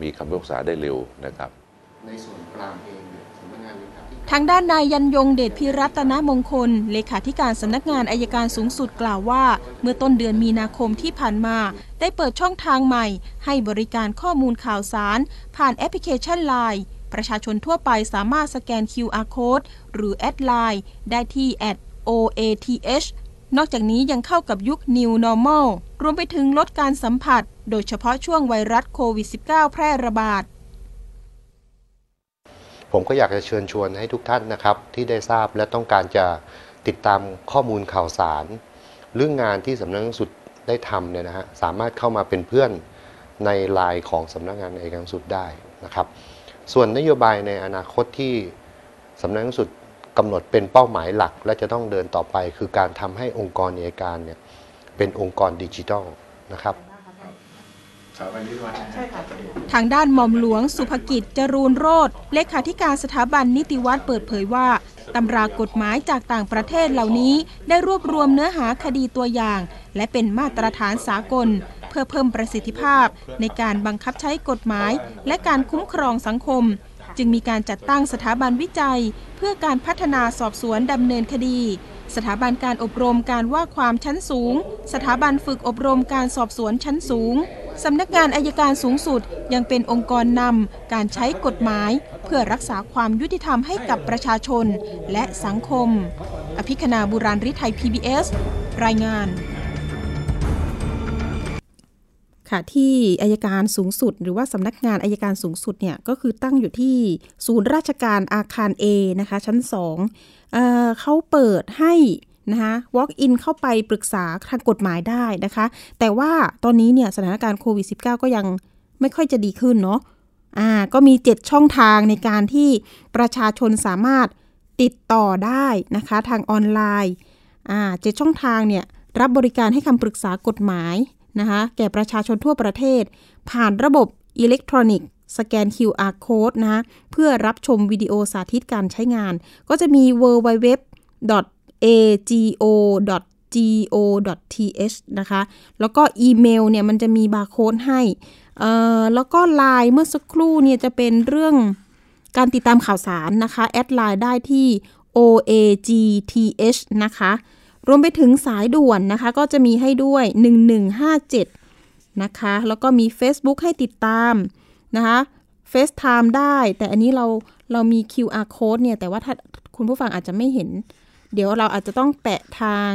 มีคำพิพากษาได้เร็วนะครับ ในส่วนกลางเอง ทางด้านนายยันยงเดชพิรัตนมงคล เลขาธิการสำนักงานอายการสูงสุดกล่าวว่า เมื่อต้นเดือนมีนาคมที่ผ่านมา ได้เปิดช่องทางใหม่ ให้บริการข้อมูลข่าวสาร ผ่านแอปพลิเคชัน Line ประชาชนทั่วไปสามารถสแกน QR Code หรือแอดไลน์ได้ที่ @oath นอกจากนี้ยังเข้ากับยุค New Normal รวมไปถึงลดการสัมผัส โดยเฉพาะช่วงไวรัสโควิด -19 แพร่ระบาด ผมก็อยากจะเชิญชวนให้ทุกท่านนะครับ ที่ได้ทราบและต้องการจะติดตามข้อมูลข่าวสาร เรื่องงานที่สำนักงานสุดได้ทำเนี่ยนะฮะสามารถเข้ามาเป็นเพื่อนในไลน์ของสำนักงานเอการสุดได้นะครับ ส่วนนโยบายในอนาคตที่สำนักงานสุดกำหนดเป็นเป้าหมายหลัก และจะต้องเดินต่อไป คือการทำให้องค์กรเอัยการเนี่ยเป็นองค์กรดิจิทัลนะครับ ทางด้านหม่อมหลวงสุภกิจจรูนโรธเลขาธิการสถาบันนิติวัตรเปิดเผยว่าตำรากฎหมายจากต่างประเทศเหล่านี้ได้รวบรวมเนื้อหาคดีตัวอย่าง และเป็นมาตรฐานสากล เพื่อเพิ่มประสิทธิภาพ ในการบังคับใช้กฎหมาย และการคุ้มครองสังคม จึงมีการจัดตั้งสถาบันวิจัย เพื่อการพัฒนาสอบสวนดำเนินคดี สถาบันการอบรมการว่าความชั้นสูง สถาบันฝึกอบรมการสอบสวนชั้นสูง สำนักงานอายการสูงสุดยังเป็นองค์กรนำการใช้กฎหมาย เพื่อรักษาความยุติธรรมให้กับประชาชนและสังคม อภิคณาบุราริไทย PBS รายงานค่ะที่อายการสูงสุด หรือว่าสำนักงานอายการสูงสุดเนี่ยก็คือตั้งอยู่ที่ศูนย์ราชการอาคาร A นะคะชั้น2เอ่อเขาเปิดให้ นะคะ walk in เข้าไปปรึกษาทางกฎหมายได้นะคะ แต่ว่าตอนนี้เนี่ยสถานการณ์โควิด -19 ก็ยังไม่ค่อยจะดีขึ้นเนาะอ่าก็มี 7 ช่องทางในการที่ประชาชนสามารถติดต่อได้นะคะ ทางออนไลน์อ่าเจ็ดช่องทางเนี่ยรับบริการให้คำปรึกษากฎหมายนะคะแก่ประชาชนทั่วประเทศ ผ่านระบบอิเล็กทรอนิกส์สแกน QR code นะคะเพื่อรับชมวิดีโอสาธิตการใช้งาน ก็จะมี www ago.go.th นะคะ แล้วก็อีเมลเนี่ยมันจะมีบาร์โค้ดให้ แล้วก็ไลน์เมื่อสักครู่เนี่ยจะเป็นเรื่องการติดตามข่าวสารนะคะ add ไลน์ได้ที่ oagth นะคะ รวมไปถึงสายด่วนนะคะ ก็จะมีให้ด้วย 1157 นะคะ แล้วก็มี Facebook ให้ติดตามนะคะ FaceTime ได้ แต่อันนี้เราเรามี QR code เนี่ย แต่ว่าถ้าคุณผู้ฟังอาจจะไม่เห็น เดี๋ยวเราอาจจะต้องแปะทาง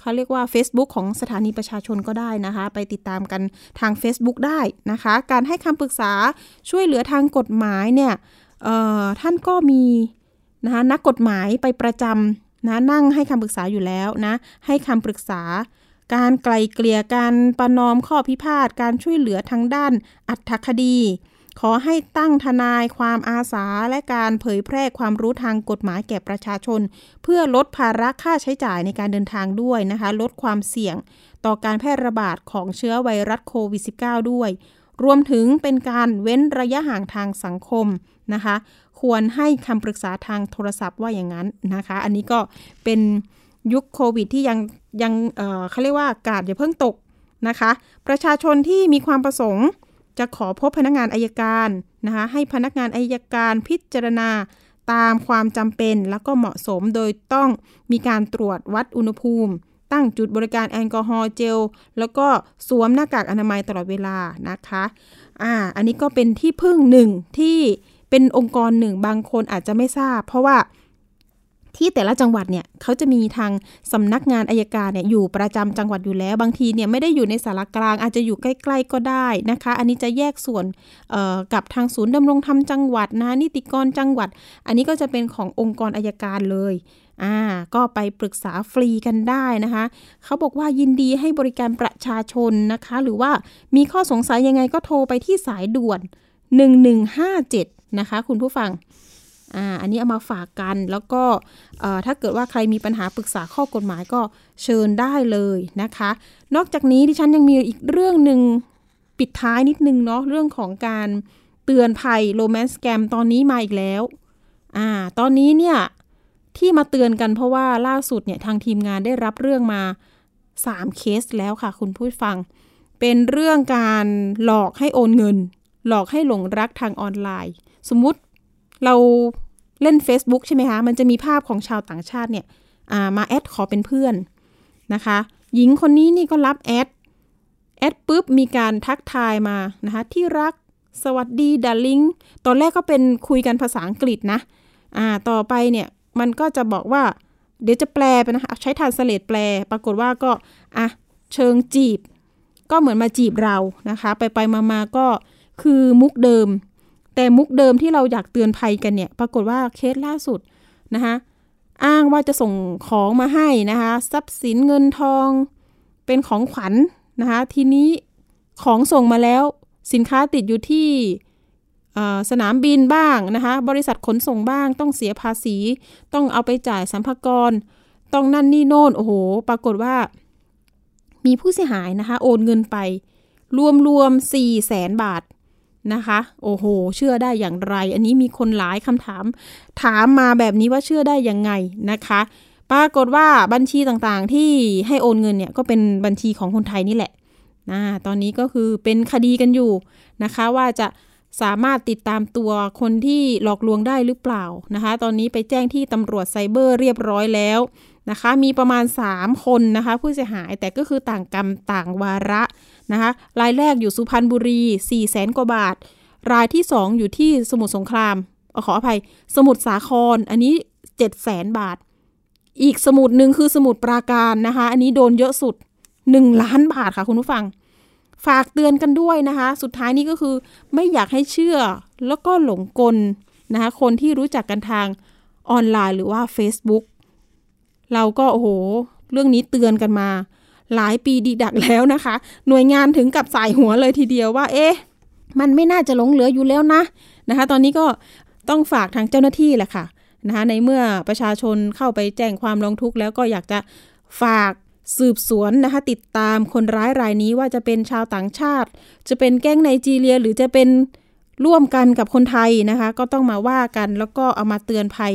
เขาเรียกว่า Facebook ของสถานีประชาชนก็ได้นะคะ ไปติดตามกันทาง Facebook ได้นะคะ การให้คำปรึกษาช่วยเหลือทางกฎหมายเนี่ยท่านก็มีนะคะนักกฎหมายไปประจำนะนั่งให้คำปรึกษาอยู่แล้วนะให้คำปรึกษา การไกลเกลี่ยการประนอมข้อพิพาทการช่วยเหลือทางด้านอัตคดี ขอให้ตั้งทนายความอาสาและการเผยแพร่ความรู้ทางกฎหมายแก่ประชาชน เพื่อลดภาระค่าใช้จ่ายในการเดินทางด้วยนะคะ ลดความเสี่ยงต่อการแพร่ระบาดของเชื้อไวรัสโควิด -19 ด้วย รวมถึงเป็นการเว้นระยะห่างทางสังคมนะคะ ควรให้คำปรึกษาทางโทรศัพท์ว่าอย่างนั้นนะคะ อันนี้ก็เป็นยุคโควิดที่ยังยังเเขาเรียกว่ากาดอย่าเพิ่งตกนะคะ ประชาชนที่มีความประสงค์ จะขอพบพนักงานอายการนะคะให้พนักงานอายการพิจารณาตามความจำเป็นแล้วก็เหมาะสมโดยต้องมีการตรวจวัดอุณหภูมิ ตั้งจุดบริการแอลกอฮอล์เจล แล้วก็สวมหน้ากากอนามัยตลอดเวลานะคะอ่าอันนี้ก็เป็นที่พึ่งหนึ่งที่เป็นองค์กรหนึ่งบางคนอาจจะไม่ทราบ เพราะว่า ที่แต่ละจังหวัดเนี่ยเขาจะมีทางสำนักงานอายการเนี่ยอยู่ประจำจังหวัดอยู่แล้ว บางทีเนี่ยไม่ได้อยู่ในสารกลางอาจจะอยู่ใกล้ ๆก็ได้นะคะ อันนี้จะแยกส่วนกับทางศูนย์ดำรงธรรมจังหวัดนะนิติกรจังหวัด อันนี้ก็จะเป็นขององค์กรอายการเลยอ่าก็ไปปรึกษาฟรีกันได้นะคะ เขาบอกว่ายินดีให้บริการประชาชนนะคะ หรือว่ามีข้อสงสัยยังไงก็โทรไปที่สายด่วน 1157 นะคะ คุณผู้ฟัง อ่าอันนี้เอามาฝากกันแล้วก็ถ้าเกิดว่าใครมีปัญหาปรึกษาข้อกฎหมายก็เชิญได้เลยนะคะ นอกจากนี้ดิฉันยังมีอีกเรื่องหนึ่งปิดท้ายนิดนึงเนาะเรื่องของการเตือนภัยโรแมนต์แกมตอนนี้มาอีกแล้วอ่าตอนนี้เนี่ยที่มาเตือนกันเพราะว่าล่าสุดเนี่ยทางทีมงานได้รับเรื่องมา 3 เคสแล้วค่ะ คุณผู้ฟัง เป็นเรื่องการหลอกให้โอนเงิน หลอกให้หลงรักทางออนไลน์ สมมุติ เราเล่น Facebook ใช่ไหมคะ มันจะมีภาพของชาวต่างชาติเนี่ยมา add ขอเป็นเพื่อนนะคะ หญิงคนนี้นี่ก็รับ add add ปุ๊บมีการทักทายมานะคะที่รักสวัสดี darling ตอนแรกก็เป็นคุยกันภาษาอังกฤษนะอ่าต่อไปเนี่ยมันก็จะบอกว่า เดี๋ยวจะแปลไปนะคะใช้ translate แปล ปรากฏว่าก็อะเชิงจีบ ก็เหมือนมาจีบเรานะคะ ไปไปมามาก็คือมุกเดิม แต่มุกเดิมที่เราอยากเตือนภัยกันเนี่ย ปรากฏว่าเคสล่าสุดนะคะอ้างว่าจะส่งของมาให้นะคะทรัพย์สินเงินทองเป็นของขวัญนนะคะทีนี้ของส่งมาแล้วสินค้าติดอยู่ที่สนามบินบ้างนะคะบริษัทขนส่งบ้าง ต้องเสียภาษี ต้องเอาไปจ่ายสัมภาระต้องนั่นนี่โน่นโอ้โห ปรากฏว่า มีผู้เสียหายนะคะ โอนเงินไป รวมรวม4 0 0แสนบาท นะคะ โอ้โห เชื่อได้อย่างไร อันนี้มีคนหลายคำถาม ถามมาแบบนี้ว่าเชื่อได้ยังไงนะคะ ปรากฏว่าบัญชีต่างๆที่ให้โอนเงินเนี่ยก็เป็นบัญชีของคนไทยนี่แหละนะตอนนี้ก็คือเป็นคดีกันอยู่นะคะ ว่าจะสามารถติดตามตัวคนที่หลอกลวงได้หรือเปล่านะคะ ตอนนี้ไปแจ้งที่ตำรวจไซเบอร์เรียบร้อยแล้ว นะคะ มีประมาณ 3 คนนะคะ ผู้เสียหายแต่ก็คือต่างกรรมต่างวาระนะคะรายแรกอยู่สุพรรณบุรี4 0 0แสนกว่าบาท รายที่ 2 อยู่ที่สมุทรสงครามอขออภัย สมุทรสาครอันนี้7 0 0แสนบาท อีกสมุดหนึ่งคือสมุดปราการนะคะ อันนี้โดนเยอะสุด 1 ล้านบาทค่ะคุณผู้ฟัง ฝากเตือนกันด้วยนะคะ สุดท้ายนี้ก็คือไม่อยากให้เชื่อแล้วก็หลงกลนะคะคนที่รู้จักกันทางออนไลน์หรือว่า Facebook เราก็โอ้โห เรื่องนี้เตือนกันมา หลายปีดีดักแล้วนะคะ หน่วยงานถึงกับสายหัวเลยทีเดียวว่า เอ๊ะ มันไม่น่าจะหลงเหลืออยู่แล้วนะนะคะ ตอนนี้ก็ต้องฝากทางเจ้าหน้าที่แหละค่ะนะคะในเมื่อประชาชนเข้าไปแจ้งความร้องทุกข์แล้วก็อยากจะฝากสืบสวนนะคะ ติดตามคนร้ายรายนี้ว่าจะเป็นชาวต่างชาติ จะเป็นแก๊งไนจีเรีย หรือจะเป็นร่วมกันกับคนไทยนะคะ ก็ต้องมาว่ากันแล้วก็เอามาเตือนภัย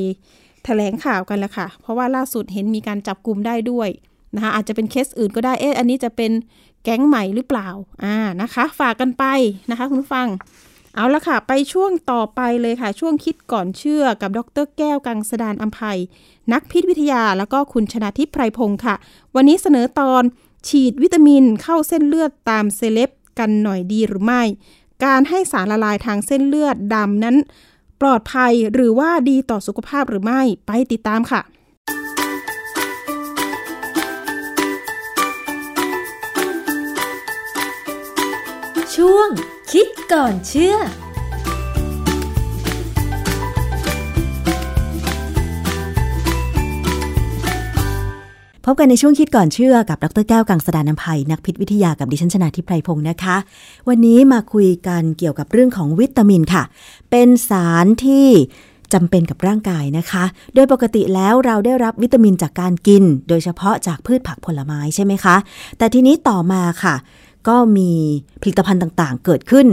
ถลงข่าวกันแหละค่ะ เพราะว่าล่าสุดเห็นมีการจับกลุ่มได้ด้วยนะคะอาจจะเป็นเคสอื่นก็ได้ เอ๊ะ อันนี้จะเป็นแก๊งใหม่หรือเปล่า อ่า นะคะ ฝากกันไปนะคะ คุณฟัง เอาละค่ะ ไปช่วงต่อไปเลยค่ะ ช่วงคิดก่อนเชื่อกับดรแก้วกังสดานอัมภัย นักพิษวิทยาแล้วก็คุณชนาทิพย์ไพรพงศ์ค่ะ วันนี้เสนอตอนฉีดวิตามินเข้าเส้นเลือดตามเซเลบกันหน่อยดีหรือไม่ การให้สารละลายทางเส้นเลือดดำนั้น ปลอดภัยหรือว่าดีต่อสุขภาพหรือไม่ไปติดตามค่ะ ช่วงคิดก่อนเชื่อ พบกันในช่วงคิดก่อนเชื่อกับดรแก้วกังสดานนภัยนักพิษวิทยากับดิฉันชนาทิพไพรพงศ์นะคะ วันนี้มาคุยกันเกี่ยวกับเรื่องของวิตามินค่ะ เป็นสารที่จำเป็นกับร่างกายนะคะ โดยปกติแล้วเราได้รับวิตามินจากการกิน โดยเฉพาะจากพืชผักผลไม้ใช่ไหมคะ แต่ทีนี้ต่อมาค่ะ ก็มีผลิตภัณฑ์ต่างๆ เกิดขึ้น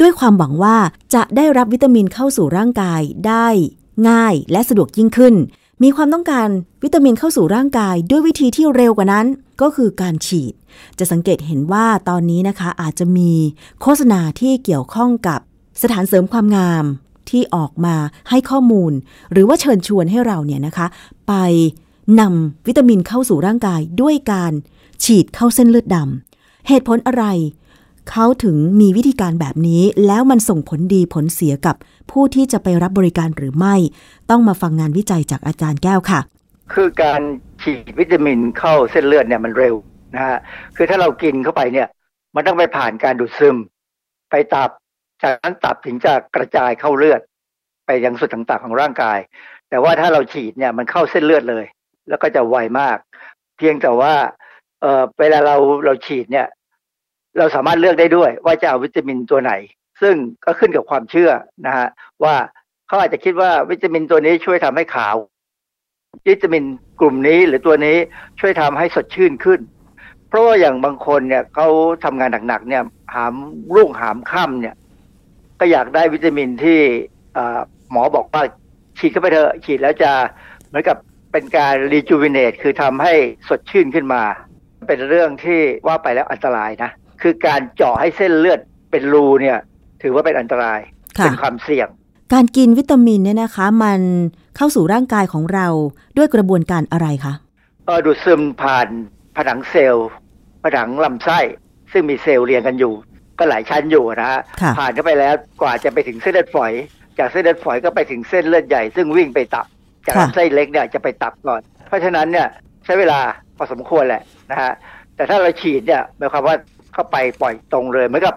ด้วยความหวังว่าจะได้รับวิตามินเข้าสู่ร่างกายได้ง่ายและสะดวกยิ่งขึ้น มีความต้องการวิตามินเข้าสู่ร่างกายด้วยวิธีที่เร็วกว่านั้นก็คือการฉีด จะสังเกตเห็นว่าตอนนี้นะคะอาจจะมีโฆษณาที่เกี่ยวข้องกับสถานเสริมความงามที่ออกมาให้ข้อมูล หรือว่าเชิญชวนให้เราเนี่ยนะคะ ไปนำวิตามินเข้าสู่ร่างกายด้วยการฉีดเข้าเส้นเลือดดำเหตุผลอะไร เขาถึงมีวิธีการแบบนี้ แล้วมันส่งผลดีผลเสียกับผู้ที่จะไปรับบริการหรือไม่ ต้องมาฟังงานวิจัยจากอาจารย์แก้วค่ะ คือการฉีดวิตามินเข้าเส้นเลือดเนี่ยมันเร็วนะฮะคือถ้าเรากินเข้าไปเนี่ย มันต้องไปผ่านการดูดซึม ไปตับจากนั้นตับถึงจะกระจายเข้าเลือด ไปยังส่วนต่างๆของร่างกาย แต่ว่าถ้าเราฉีดเนี่ยมันเข้าเส้นเลือดเลย แล้วก็จะไวมาก เพียงแต่ว่าเออเวลาเราเราฉีดเนี่ย เราสามารถเลือกได้ด้วยว่าจะเอาวิตามินตัวไหน ซึ่งก็ขึ้นกับความเชื่อนะฮะว่าเขาอาจจะคิดว่าวิตามินตัวนี้ช่วยทำให้ขาว วิตามินกลุ่มนี้หรือตัวนี้ช่วยทำให้สดชื่นขึ้น เพราะว่าอย่างบางคนเนี่ยเขาทำงานหนักๆเนี่ยหามรุ่งหามค่ำเนี่ย ก็อยากได้วิตามินที่หมอบอกว่าฉีดเข้าไปเถอะฉีดแล้วจะเหมือนกับเป็นการรีจูวินเนตคือทำให้สดชื่นขึ้นมา เป็นเรื่องที่ว่าไปแล้วอันตรายนะ คือการเจาะให้เส้นเลือดเป็นรูเนี่ย ถือว่าเป็นอันตราย เป็นความเสี่ยง การกินวิตามินเนี่ยนะคะ มันเข้าสู่ร่างกายของเราด้วยกระบวนการอะไรคะเออดูดซึมผ่านผนังเซลล์ผนังลำไส้ ซึ่งมีเซลล์เรียงกันอยู่ ก็หลายชั้นอยู่นะฮะผ่านเข้าไปแล้วกว่าจะไปถึงเส้นเลือดฝอย จากเส้นเลือดฝอยก็ไปถึงเส้นเลือดใหญ่ ซึ่งวิ่งไปตับ จากลำไส้เล็กเนี่ยจะไปตับก่อน เพราะฉะนั้นเนี่ยใช้เวลาพอสมควรแหละนะฮะแต่ถ้าเราฉีดเนี่ยหมายความว่า เข้าไปปล่อยตรงเลยเหมือนกับ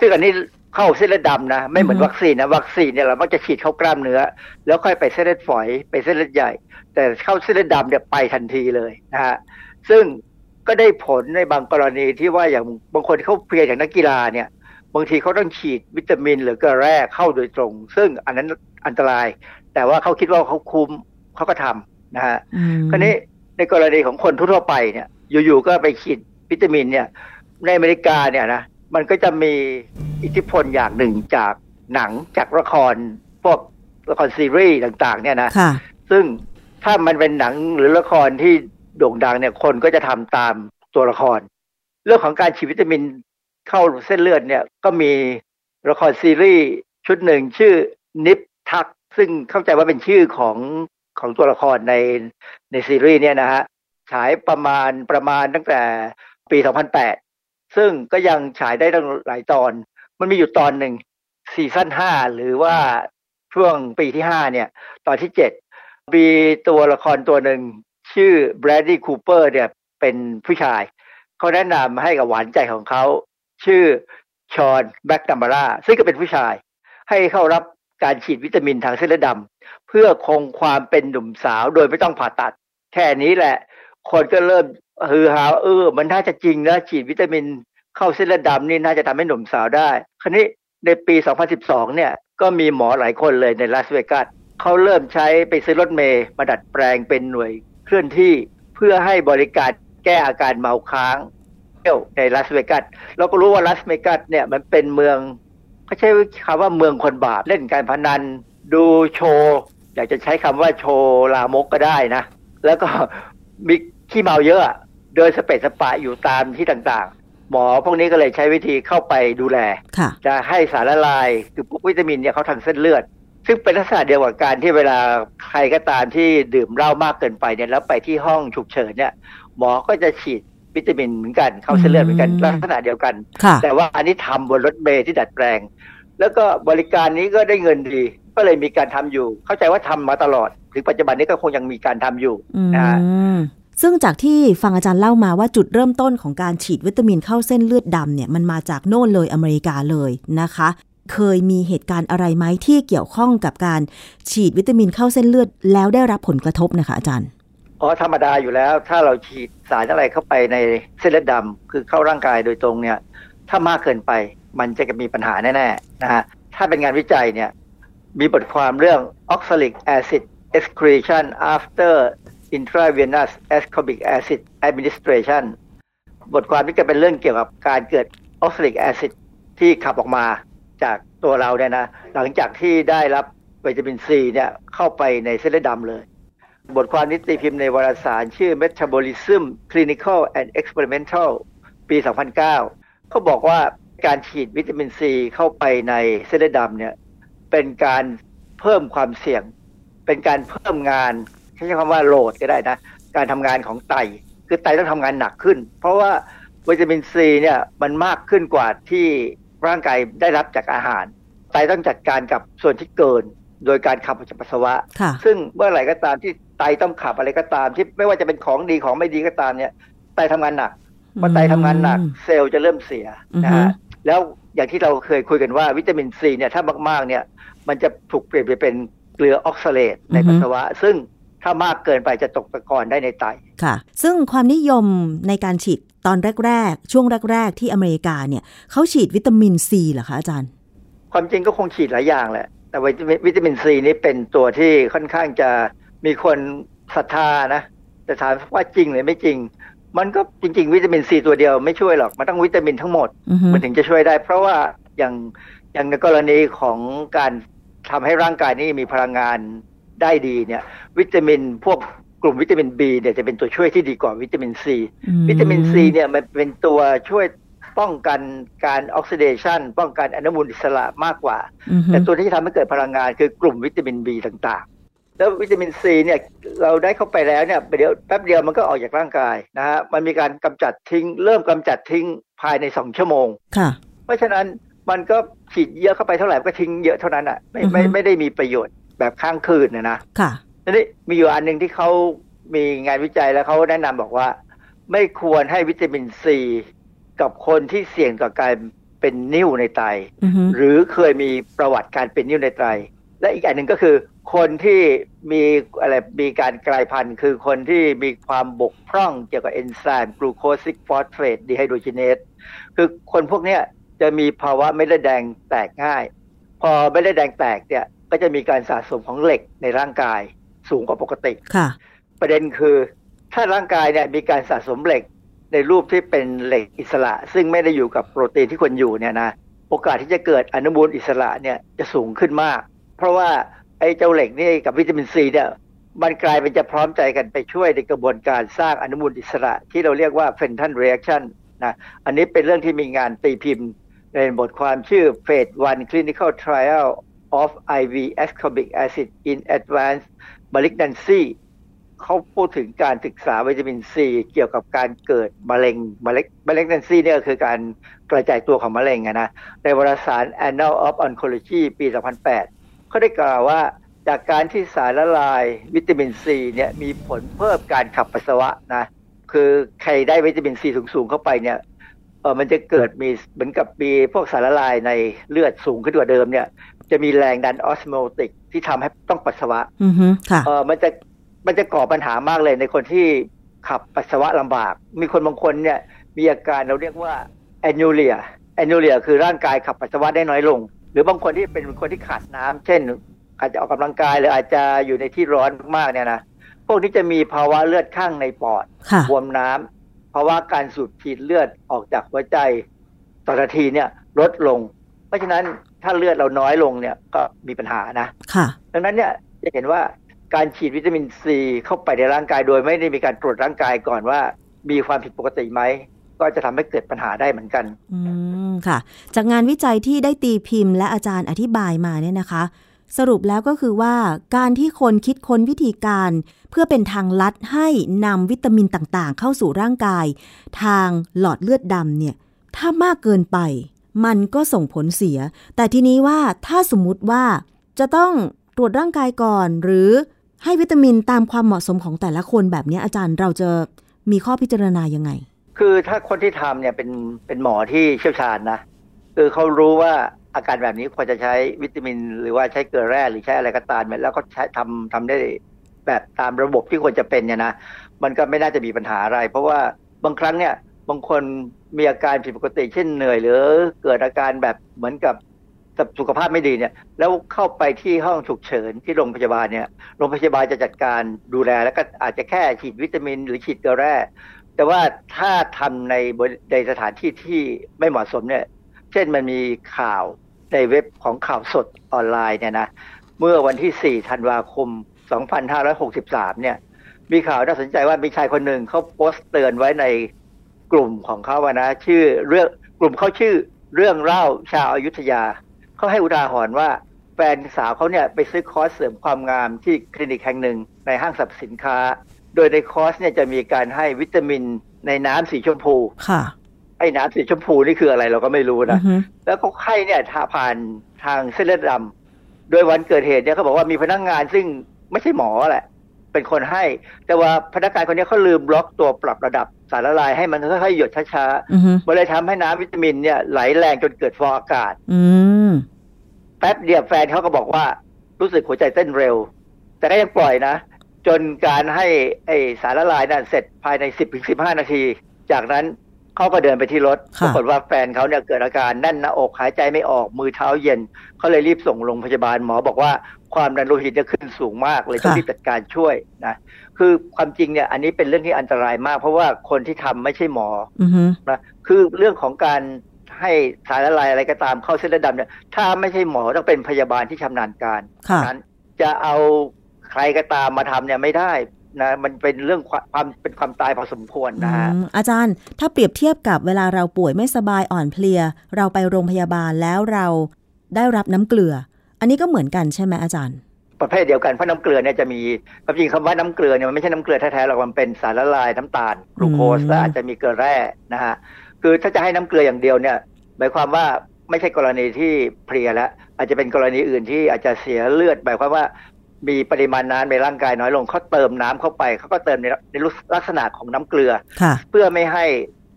ซึ่งอันนี้เข้าเส้นเลือดดำนะไม่เหมือนวัคซีนนะวัคซีนเนี่ยเรามักจะฉีดเข้ากล้ามเนื้อ แล้วค่อยไปเส้นเลือดฝอยไปเส้นเลือดใหญ่ แต่เข้าเส้นเลือดดำเนี่ยไปทันทีเลยนะฮะซึ่งก็ได้ผลในบางกรณีที่ว่าอย่างบางคนเขาเพียอย่างนักกีฬาเนี่ยบางทีเขาต้องฉีดวิตามินหรือเกลือแร่เข้าโดยตรง ซึ่งอันนั้นอันตราย แต่ว่าเขาคิดว่าเขาคุ้มเขาก็ทำนะฮะคราวนี้ในกรณีของคนทั่วไปเนี่ยอยู่ๆก็ไปฉีดวิตามินเนี่ย ในอเมริกาเนี่ยนะมันก็จะมีอิทธิพลอย่างหนึ่งจากหนังจากละครพวกละครซีรีส์ต่างๆ เนี่ยนะซึ่งถ้ามันเป็นหนังหรือละครที่โด่งดังเนี่ยคนก็จะทำตามตัวละคร เรื่องของการฉีดวิตามินเข้าเส้นเลือดเนี่ยก็มีละครซีรีส์ชุดหนึ่งชื่อนิปทัก ซึ่งเข้าใจว่าเป็นชื่อของของตัวละครในในซีรีส์เนี่ยนะฮะฉายประมาณประมาณตั้งแต่ปี 2008 ซึ่งก็ยังฉายได้ตั้งหลายตอน มันมีอยู่ตอนหนึ่งซีซั่นห้าหรือว่าช่วงปีที่ห้าเนี่ย ตอนที่เจ็ดมีตัวละครตัวหนึ่งชื่อแบรดดี้คูเปอร์เนี่ยเป็นผู้ชาย เขาแนะนำให้กับหวานใจของเขาชื่อชอนแบ็กดัมบาร่าซึ่งก็เป็นผู้ชาย ให้เข้ารับการฉีดวิตามินทางเส้นเลือดดำเพื่อคงความเป็นหนุ่มสาวโดยไม่ต้องผ่าตัด แค่นี้แหละ คนก็เริ่ม ฮือฮาเออ มันน่าจะจริงนะฉีดวิตามินเข้าเส้นเลือดดำนี่น่าจะทำให้หนุ่มสาวได้ คราวนี้ในปี 2012 เนี่ย ก็มีหมอหลายคนเลยในลาสเวกัสเขาเริ่มใช้ไปซื้อรถเมย์มาดัดแปลงเป็นหน่วยเคลื่อนที่เพื่อให้บริการแก้อาการเมาค้างเที่ยวในลาสเวกัสเราก็รู้ว่าลาสเวกัสเนี่ยมันเป็นเมืองเขาใช้คำว่าเมืองคนบาปเล่นการพนันดูโชว์อยากจะใช้คำว่าโชว์ลามกก็ได้นะ แล้วก็มีขี้เมาเยอะ เดินสเปซสปะอยู่ตามที่ต่างๆ หมอพวกนี้ก็เลยใช้วิธีเข้าไปดูแล จะให้สารละลายคือพวกวิตามินเนี่ยเขาทางเส้นเลือด ซึ่งเป็นลักษณะเดียวกับการที่เวลาใครก็ตามที่ดื่มเหล้ามากเกินไปเนี่ยแล้วไปที่ห้องฉุกเฉินเนี่ยหมอก็จะฉีดวิตามินเหมือนกันเข้าเส้นเลือดเหมือนกันลักษณะเดียวกัน แต่ว่าอันนี้ทำบนรถเมล์ที่ดัดแปลง แล้วก็บริการนี้ก็ได้เงินดีก็เลยมีการทำอยู่ เข้าใจว่าทำมาตลอด ถึงปัจจุบันนี้ก็คงยังมีการทำอยู่นะฮะ ซึ่งจากที่ฟังอาจารย์เล่ามาว่าจุดเริ่มต้นของการฉีดวิตามินเข้าเส้นเลือดดำเนี่ยมันมาจากโน่นเลยอเมริกาเลยนะคะ เคยมีเหตุการณ์อะไรไหมที่เกี่ยวข้องกับการฉีดวิตามินเข้าเส้นเลือด แล้วได้รับผลกระทบนะคะอาจารย์อ๋อธรรมดาอยู่แล้ว ถ้าเราฉีดสารอะไรเข้าไปในเส้นเลือดดำคือเข้าร่างกายโดยตรงเนี่ยถ้ามากเกินไปมันจะมีปัญหาแน่ๆนะฮะถ้าเป็นงานวิจัยเนี่ยมีบทความเรื่อง oxalic acid excretion after intravenous ascorbic acid administration บทความนี้จะเป็นเรื่องเกี่ยวกับการเกิดออกซิลิกแอซิดที่ขับออกมาจากตัวเราเนี่ยนะ หลังจากที่ได้รับวิตามินซีเนี่ยเข้าไปในเส้นเลือดดำเลย บทความนิติพิมพ์ในวารสารชื่อ Metabolism Clinical and Experimental ปี 2009 เขาบอกว่าการฉีดวิตามินซีเข้าไปในเส้นเลือดดำเนี่ยเป็นการเพิ่มความเสี่ยง เป็นการเพิ่มงาน ใช้คำว่าโหลดก็ได้นะ การทำงานของไต คือไตต้องทำงานหนักขึ้น เพราะว่าวิตามินซีเนี่ยมันมากขึ้นกว่าที่ร่างกายได้รับจากอาหาร ไตต้องจัดการกับส่วนที่เกิน โดยการขับออกจากปัสสาวะ ซึ่งเมื่อไหร่ก็ตามที่ไตต้องขับอะไรก็ตาม ที่ไม่ว่าจะเป็นของดีของไม่ดีก็ตามเนี่ยไตทำงานหนักพอไตทำงานหนักเซลล์จะเริ่มเสียนะฮะแล้วอย่างที่เราเคยคุยกันว่าวิตามินซีเนี่ยถ้ามากๆเนี่ยมันจะถูกเปลี่ยนไปเป็นเกลือออกซาเลตในปัสสาวะ ซึ่ง ถ้ามากเกินไปจะตกตะกอนได้ในไตค่ะ ซึ่งความนิยมในการฉีดตอนแรก ๆ ช่วงแรก ๆ ที่อเมริกาเนี่ยเขาฉีดวิตามินซีเหรอคะอาจารย์ ความจริงก็คงฉีดหลายอย่างแหละ แต่วิตามินซีนี้เป็นตัวที่ค่อนข้างจะมีคนศรัทธานะ แต่ถามว่าจริงหรือไม่จริง มันก็จริง ๆ วิตามินซีตัวเดียวไม่ช่วยหรอก มันต้องวิตามินทั้งหมด มันถึงจะช่วยได้ เพราะว่าอย่างอย่างในกรณีของการทำให้ร่างกายนี้มีพลังงาน ได้ดีเนี่ย วิตามินพวกกลุ่มวิตามิน B เนี่ยจะเป็นตัวช่วยที่ดีกว่าวิตามินซีวิตามินซีเนี่ยมันเป็นตัวช่วยป้องกันการออกซิเดชันป้องกันอนุมูลอิสระมากกว่า แต่ตัวที่ทำให้เกิดพลังงานคือกลุ่มวิตามิน B ต่างๆ แล้ววิตามินซีเนี่ยเราได้เข้าไปแล้วเนี่ยเดี๋ยวแป๊บเดียวมันก็ออกจากร่างกายนะฮะมันมีการกำจัดทิ้ง เริ่มกำจัดทิ้งภายในสองชั่วโมงค่ะ เพราะฉะนั้นมันก็ฉีดเยอะเข้าไปเท่าไหร่ก็ทิ้งเยอะเท่านั้นอะไม่ไม่ไม่ได้มีประโยชน์ แบบค้างคืนนะนะค่ะทีนี้มีอยู่อันหนึ่งที่เขามีงานวิจัยแล้วเขาแนะนำบอกว่า ไม่ควรให้วิตามินซีกับคนที่เสี่ยงต่อการเป็นนิ่วในไต หรือเคยมีประวัติการเป็นนิ่วในไต และอีกอันหนึ่งก็คือ คนที่มีอะไรมีการกลายพันธุ์ คือคนที่มีความบกพร่องเกี่ยวกับเอนไซม์ glucose-6-phosphate dehydrogenaseคือคนพวกเนี้ยจะมีภาวะเม็ดเลือดแดงแตกง่าย พอเม็ดเลือดแดงแตกเนี่ย ก็จะมีการสะสมของเหล็กในร่างกายสูงกว่าปกติค่ะ ประเด็นคือถ้าร่างกายเนี่ยมีการสะสมเหล็กในรูปที่เป็นเหล็กอิสระ ซึ่งไม่ได้อยู่กับโปรตีนที่ควรอยู่เนี่ยนะโอกาสที่จะเกิดอนุมูลอิสระเนี่ยจะสูงขึ้นมาก เพราะว่าไอ้เจ้าเหล็กนี่กับวิตามินซีเนี่ยมันกลายเป็นจะพร้อมใจกันไปช่วยในกระบวนการสร้างอนุมูลอิสระ ที่เราเรียกว่า Fenton reactionนะอันนี้เป็นเรื่องที่มีงานตีพิมพ์ในบทความชื่อ Phase 1 Clinical Trial of IV ascorbic acid in advanced malignancy เขาพูดถึงการศึกษาวิตามินซีเกี่ยวกับการเกิดมะเร็งมะเร็งมะเร็งนันซีเนี่ยคือการกระจายตัวของมะเร็งนะในวารสาร Annal of Oncology ปี 2008 เขาได้กล่าวว่าจากการที่สารละลายวิตามินซีเนี่ยมีผลเพิ่มการขับปัสสาวะนะคือใครได้วิตามินซีสูงๆเข้าไปเนี่ยเออมันจะเกิดมีเหมือนกับมีพวกสารละลายในเลือดสูงขึ้นกว่าเดิมเนี่ย จะมีแรงดันออสโมติกที่ทำให้ต้องปัสสาวะอือฮึค่ะเออมันจะมันจะก่อปัญหามากเลยในคนที่ขับปัสสาวะลำบาก มีคนบางคนเนี่ยมีอาการเราเรียกว่าแอนนูเลียแอนนูเลียคือร่างกายขับปัสสาวะได้น้อยลง หรือบางคนที่เป็นคนที่ขาดน้ำเช่น อาจจะออกกำลังกายหรืออาจจะอยู่ในที่ร้อนมากๆเนี่ยนะพวกนี้จะมีภาวะเลือดข้างในปอดค่ะบวมน้ำภาวะการสูบฉีดเลือดออกจากหัวใจต่อนาทีเนี่ยลดลง เพราะฉะนั้น ถ้าเลือดเราน้อยลงเนี่ยก็มีปัญหานะค่ะดังนั้นเนี่ยจะเห็นว่าการฉีดวิตามินซีเข้าไปในร่างกายโดยไม่ได้มีการตรวจร่างกายก่อนว่า มีความผิดปกติไหมก็จะทำให้เกิดปัญหาได้เหมือนกัน อืมค่ะ จากงานวิจัยที่ได้ตีพิมพ์และอาจารย์อธิบายมาเนี่ยนะคะ สรุปแล้วก็คือว่าการที่คนคิดค้นวิธีการ เพื่อเป็นทางลัดให้นำวิตามินต่างๆ เข้าสู่ร่างกาย ทางหลอดเลือดดำเนี่ย ถ้ามากเกินไป มันก็ส่งผลเสีย แต่ทีนี้ว่าถ้าสมมุติว่าจะต้องตรวจร่างกายก่อน หรือให้วิตามินตามความเหมาะสมของแต่ละคนแบบนี้อาจารย์เราจะมีข้อพิจารณายังไง คือถ้าคนที่ทำเนี่ยเป็นเป็นหมอที่เชี่ยวชาญนะคือเขารู้ว่าอาการแบบนี้ควรจะใช้วิตามิน หรือว่าใช้เกลือแร่หรือใช้อะไรก็ตามแล้วก็ใช้ทำทำได้แบบตามระบบที่ควรจะเป็นเนี่ยนะมันก็ไม่น่าจะมีปัญหาอะไร เพราะว่าบางครั้งเนี่ยบางคนมีอาการผิดปกติเช่นเหนื่อย หรือเกิดอาการแบบเหมือนกับสุขภาพไม่ดีเนี่ย แล้วเข้าไปที่ห้องฉุกเฉินที่โรงพยาบาลเนี่ยโรงพยาบาลจะจัดการดูแลแล้วก็อาจจะแค่ฉีดวิตามิน หรือฉีดเกลือแร่แต่ว่าถ้าทำในในสถานที่ที่ไม่เหมาะสมเนี่ย เช่นมันมีข่าวในเว็บของข่าวสดออนไลน์เนี่ยนะเมื่อวันที่ 4 ธันวาคม 2563 เนี่ย มีข่าวน่าสนใจว่ามีชายคนหนึ่งเขาโพสต์เตือนไว้ใน กลุ่มของเขาว่านะชื่อเรื่องกลุ่มเขาชื่อเรื่องเล่าชาวอายุทยาเขาให้อุทาหรณ์ว่าแฟนสาวเขาเนี่ยไปซื้อคอร์สเสริมความงามที่คลินิกแห่งหนึ่งในห้างสรรพสินค้า โดยในคอร์สเนี่ยจะมีการให้วิตามินในน้ำสีชมพูค่ะไอ้น้ำสีชมพูนี่คืออะไรเราก็ไม่รู้นะ แล้วเขาไข้เนี่ยทาผ่านทางเส้นเลือดดำโดยวันเกิดเหตุเนี่ยเขาบอกว่ามีพนักงงานซึ่งไม่ใช่หมอแหละ เป็นคนให้ แต่ว่าพนักงานคนนี้เขาลืมบล็อกตัวปรับระดับ สารละลายให้มันค่อยๆหยดช้าๆมันเลยทำให้น้ำวิตามินเนี่ยไหลแรงจนเกิดฟองอากาศ อืมแป๊บเดียวแฟนเขาก็บอกว่า รู้สึกหัวใจเต้นเร็ว แต่ก็ยังปล่อยนะ จนการให้ไอสารละลายนั้นเสร็จภายในสิบถึงสิบห้านาที จากนั้นเขาก็เดินไปที่รถปรากฏว่าแฟนเขาเนี่ยเกิดอาการแน่นหน้าอกหายใจไม่ออกมือเท้าเย็นเขาเลยรีบส่งโรงพยาบาลหมอบอกว่าความดันโลหิตจะขึ้นสูงมากเลยต้องรีบจัดการช่วยนะ คือความจริงเนี่ย อันนี้เป็นเรื่องที่อันตรายมาก เพราะว่าคนที่ทำไม่ใช่หมอนะคือเรื่องของการให้สารละลายอะไรก็ตามเข้าเส้นเลือดดำเนี่ยถ้าไม่ใช่หมอต้องเป็นพยาบาลที่ชำนาญการนั้นจะเอาใครก็ตามมาทำเนี่ยไม่ได้นะมันเป็นเรื่องความเป็นความตายพอสมควรนะฮะอาจารย์ถ้าเปรียบเทียบกับเวลาเราป่วยไม่สบายอ่อนเพลีย เราไปโรงพยาบาลแล้วเราได้รับน้ำเกลือ อันนี้ก็เหมือนกันใช่ไหมอาจารย์ ประเภทเดียวกันเพราะน้ำเกลือเนี่ยจะมีความจริงคำว่าน้ำเกลือเนี่ยมันไม่ใช่น้ำเกลือแท้ๆหรอกมันเป็นสารละลายน้ำตาลกลูโคสและอาจจะมีเกลือแร่นะฮะคือถ้าจะให้น้ำเกลืออย่างเดียวเนี่ยหมายความว่าไม่ใช่กรณีที่เพลียแล้วอาจจะเป็นกรณีอื่นที่อาจจะเสียเลือดหมายความว่ามีปริมาณน้ำในร่างกายน้อยลงเขาเติมน้ำเข้าไปเขาก็เติมในในลักษณะของน้ำเกลือ เพื่อไม่ให้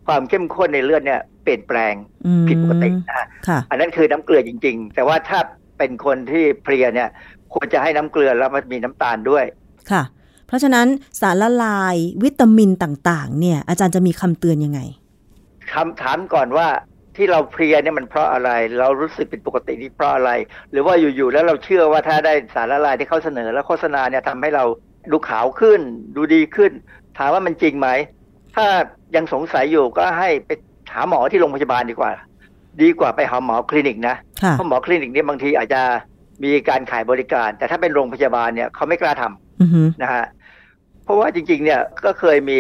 ความเข้มข้นในเลือดเนี่ยเปลี่ยนแปลงผิดปกตินะอันนั้นคือน้ำเกลือจริง ๆ แต่ว่าถ้าเป็นคนที่เพลียเนี่ย ควรจะให้น้ำเกลือแล้วมันมีน้ำตาลด้วยค่ะ เพราะฉะนั้นสารละลายวิตามินต่างๆ เนี่ย อาจารย์จะมีคำเตือนยังไงคำถามก่อนว่าที่เราเพลียเนี่ยมันเพราะอะไร เรารู้สึกเป็นปกตินี่เพราะอะไร หรือว่าอยู่ๆแล้วเราเชื่อว่าถ้าได้สารละลายที่เขาเสนอ แล้วโฆษณาเนี่ยทำให้เราดูขาวขึ้น ดูดีขึ้น ถามว่ามันจริงไหม ถ้ายังสงสัยอยู่ก็ให้ไปหาหมอที่โรงพยาบาลดีกว่า ดีกว่าไปหาหมอคลินิกนะเพราะหมอคลินิกเนี่ยบางทีอาจจะ มีการขายบริการ แต่ถ้าเป็นโรงพยาบาลเนี่ยเขาไม่กล้าทำนะฮะเพราะว่าจริง ๆ เนี่ยก็เคยมี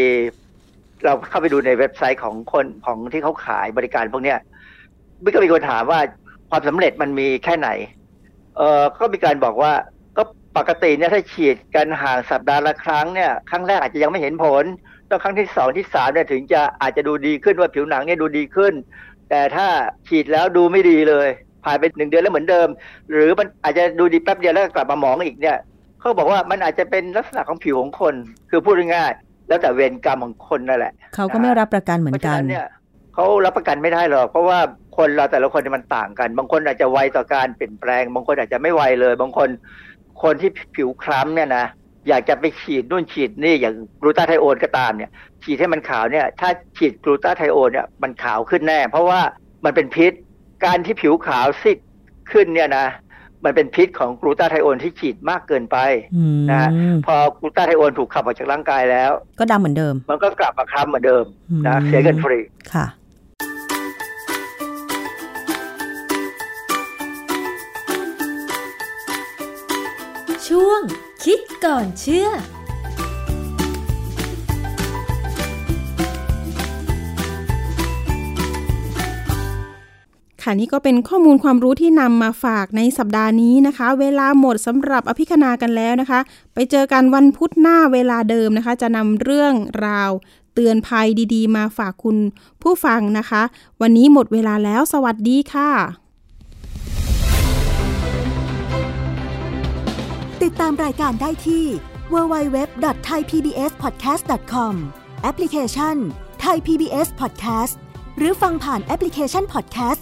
เราเข้าไปดูในเว็บไซต์ของคนของที่เขาขายบริการพวกเนี้ยมันก็มีคนถามว่าความสำเร็จมันมีแค่ไหน เออก็มีการบอกว่า ก็ปกติเนี่ยถ้าฉีดกันห่างสัปดาห์ละครั้งเนี่ยครั้งแรกอาจจะยังไม่เห็นผลต้องครั้งที่สองที่สามเนี่ยถึงจะอาจจะดูดีขึ้นว่าผิวหนังเนี่ยดูดีขึ้น แต่ถ้าฉีดแล้วดูไม่ดีเลย ผ่านไปหนึ่งเดือนแล้วเหมือนเดิม หรือมันอาจจะดูดีแป๊บเดียวแล้วกลับมาหมองอีกเนี่ยเขาบอกว่ามันอาจจะเป็นลักษณะของผิวของคน คือพูดง่ายแล้วแต่เวรกรรมของคนนั่นแหละเขาก็ไม่รับประกันเหมือนกันเนี่ยเขารับประกันไม่ได้หรอกเพราะว่าคนเราแต่ละคนมันต่างกัน บางคนอาจจะไวต่อการเปลี่ยนแปลง บางคนอาจจะไม่ไวเลย บางคนคนที่ผิวคล้ำเนี่ยนะอยากจะไปฉีดนู่นฉีดนี่อย่างกลูตาไทโอนก็ตามเนี่ยฉีดให้มันขาวเนี่ยถ้าฉีดกลูตาไทโอนเนี่ยมันขาวขึ้นแน่ เพราะว่ามันเป็นพิษ การที่ผิวขาวซีดขึ้นเนี่ยนะมันเป็นพิษของกลูตาไทโอนที่ฉีดมากเกินไปนะพอกลูตาไทโอนถูกขับออกจากร่างกายแล้ว ก็ดำเหมือนเดิม มันก็กลับมาคล้ำเหมือนเดิมนะเสียเงินฟรีค่ะ ช่วงคิดก่อนเชื่อ ค่ะนี่ก็เป็นข้อมูลความรู้ที่นำมาฝากในสัปดาห์นี้นะคะ เวลาหมดสำหรับอภิคณากันแล้วนะคะ ไปเจอกันวันพุธหน้าเวลาเดิมนะคะ จะนำเรื่องราวเตือนภัยดีๆ มาฝากคุณผู้ฟังนะคะ วันนี้หมดเวลาแล้วสวัสดีค่ะ ติดตามรายการได้ที่ www.thaipbspodcast.com แอปพลิเคชัน Thai PBS Podcast หรือฟังผ่านแอปพลิเคชัน Podcast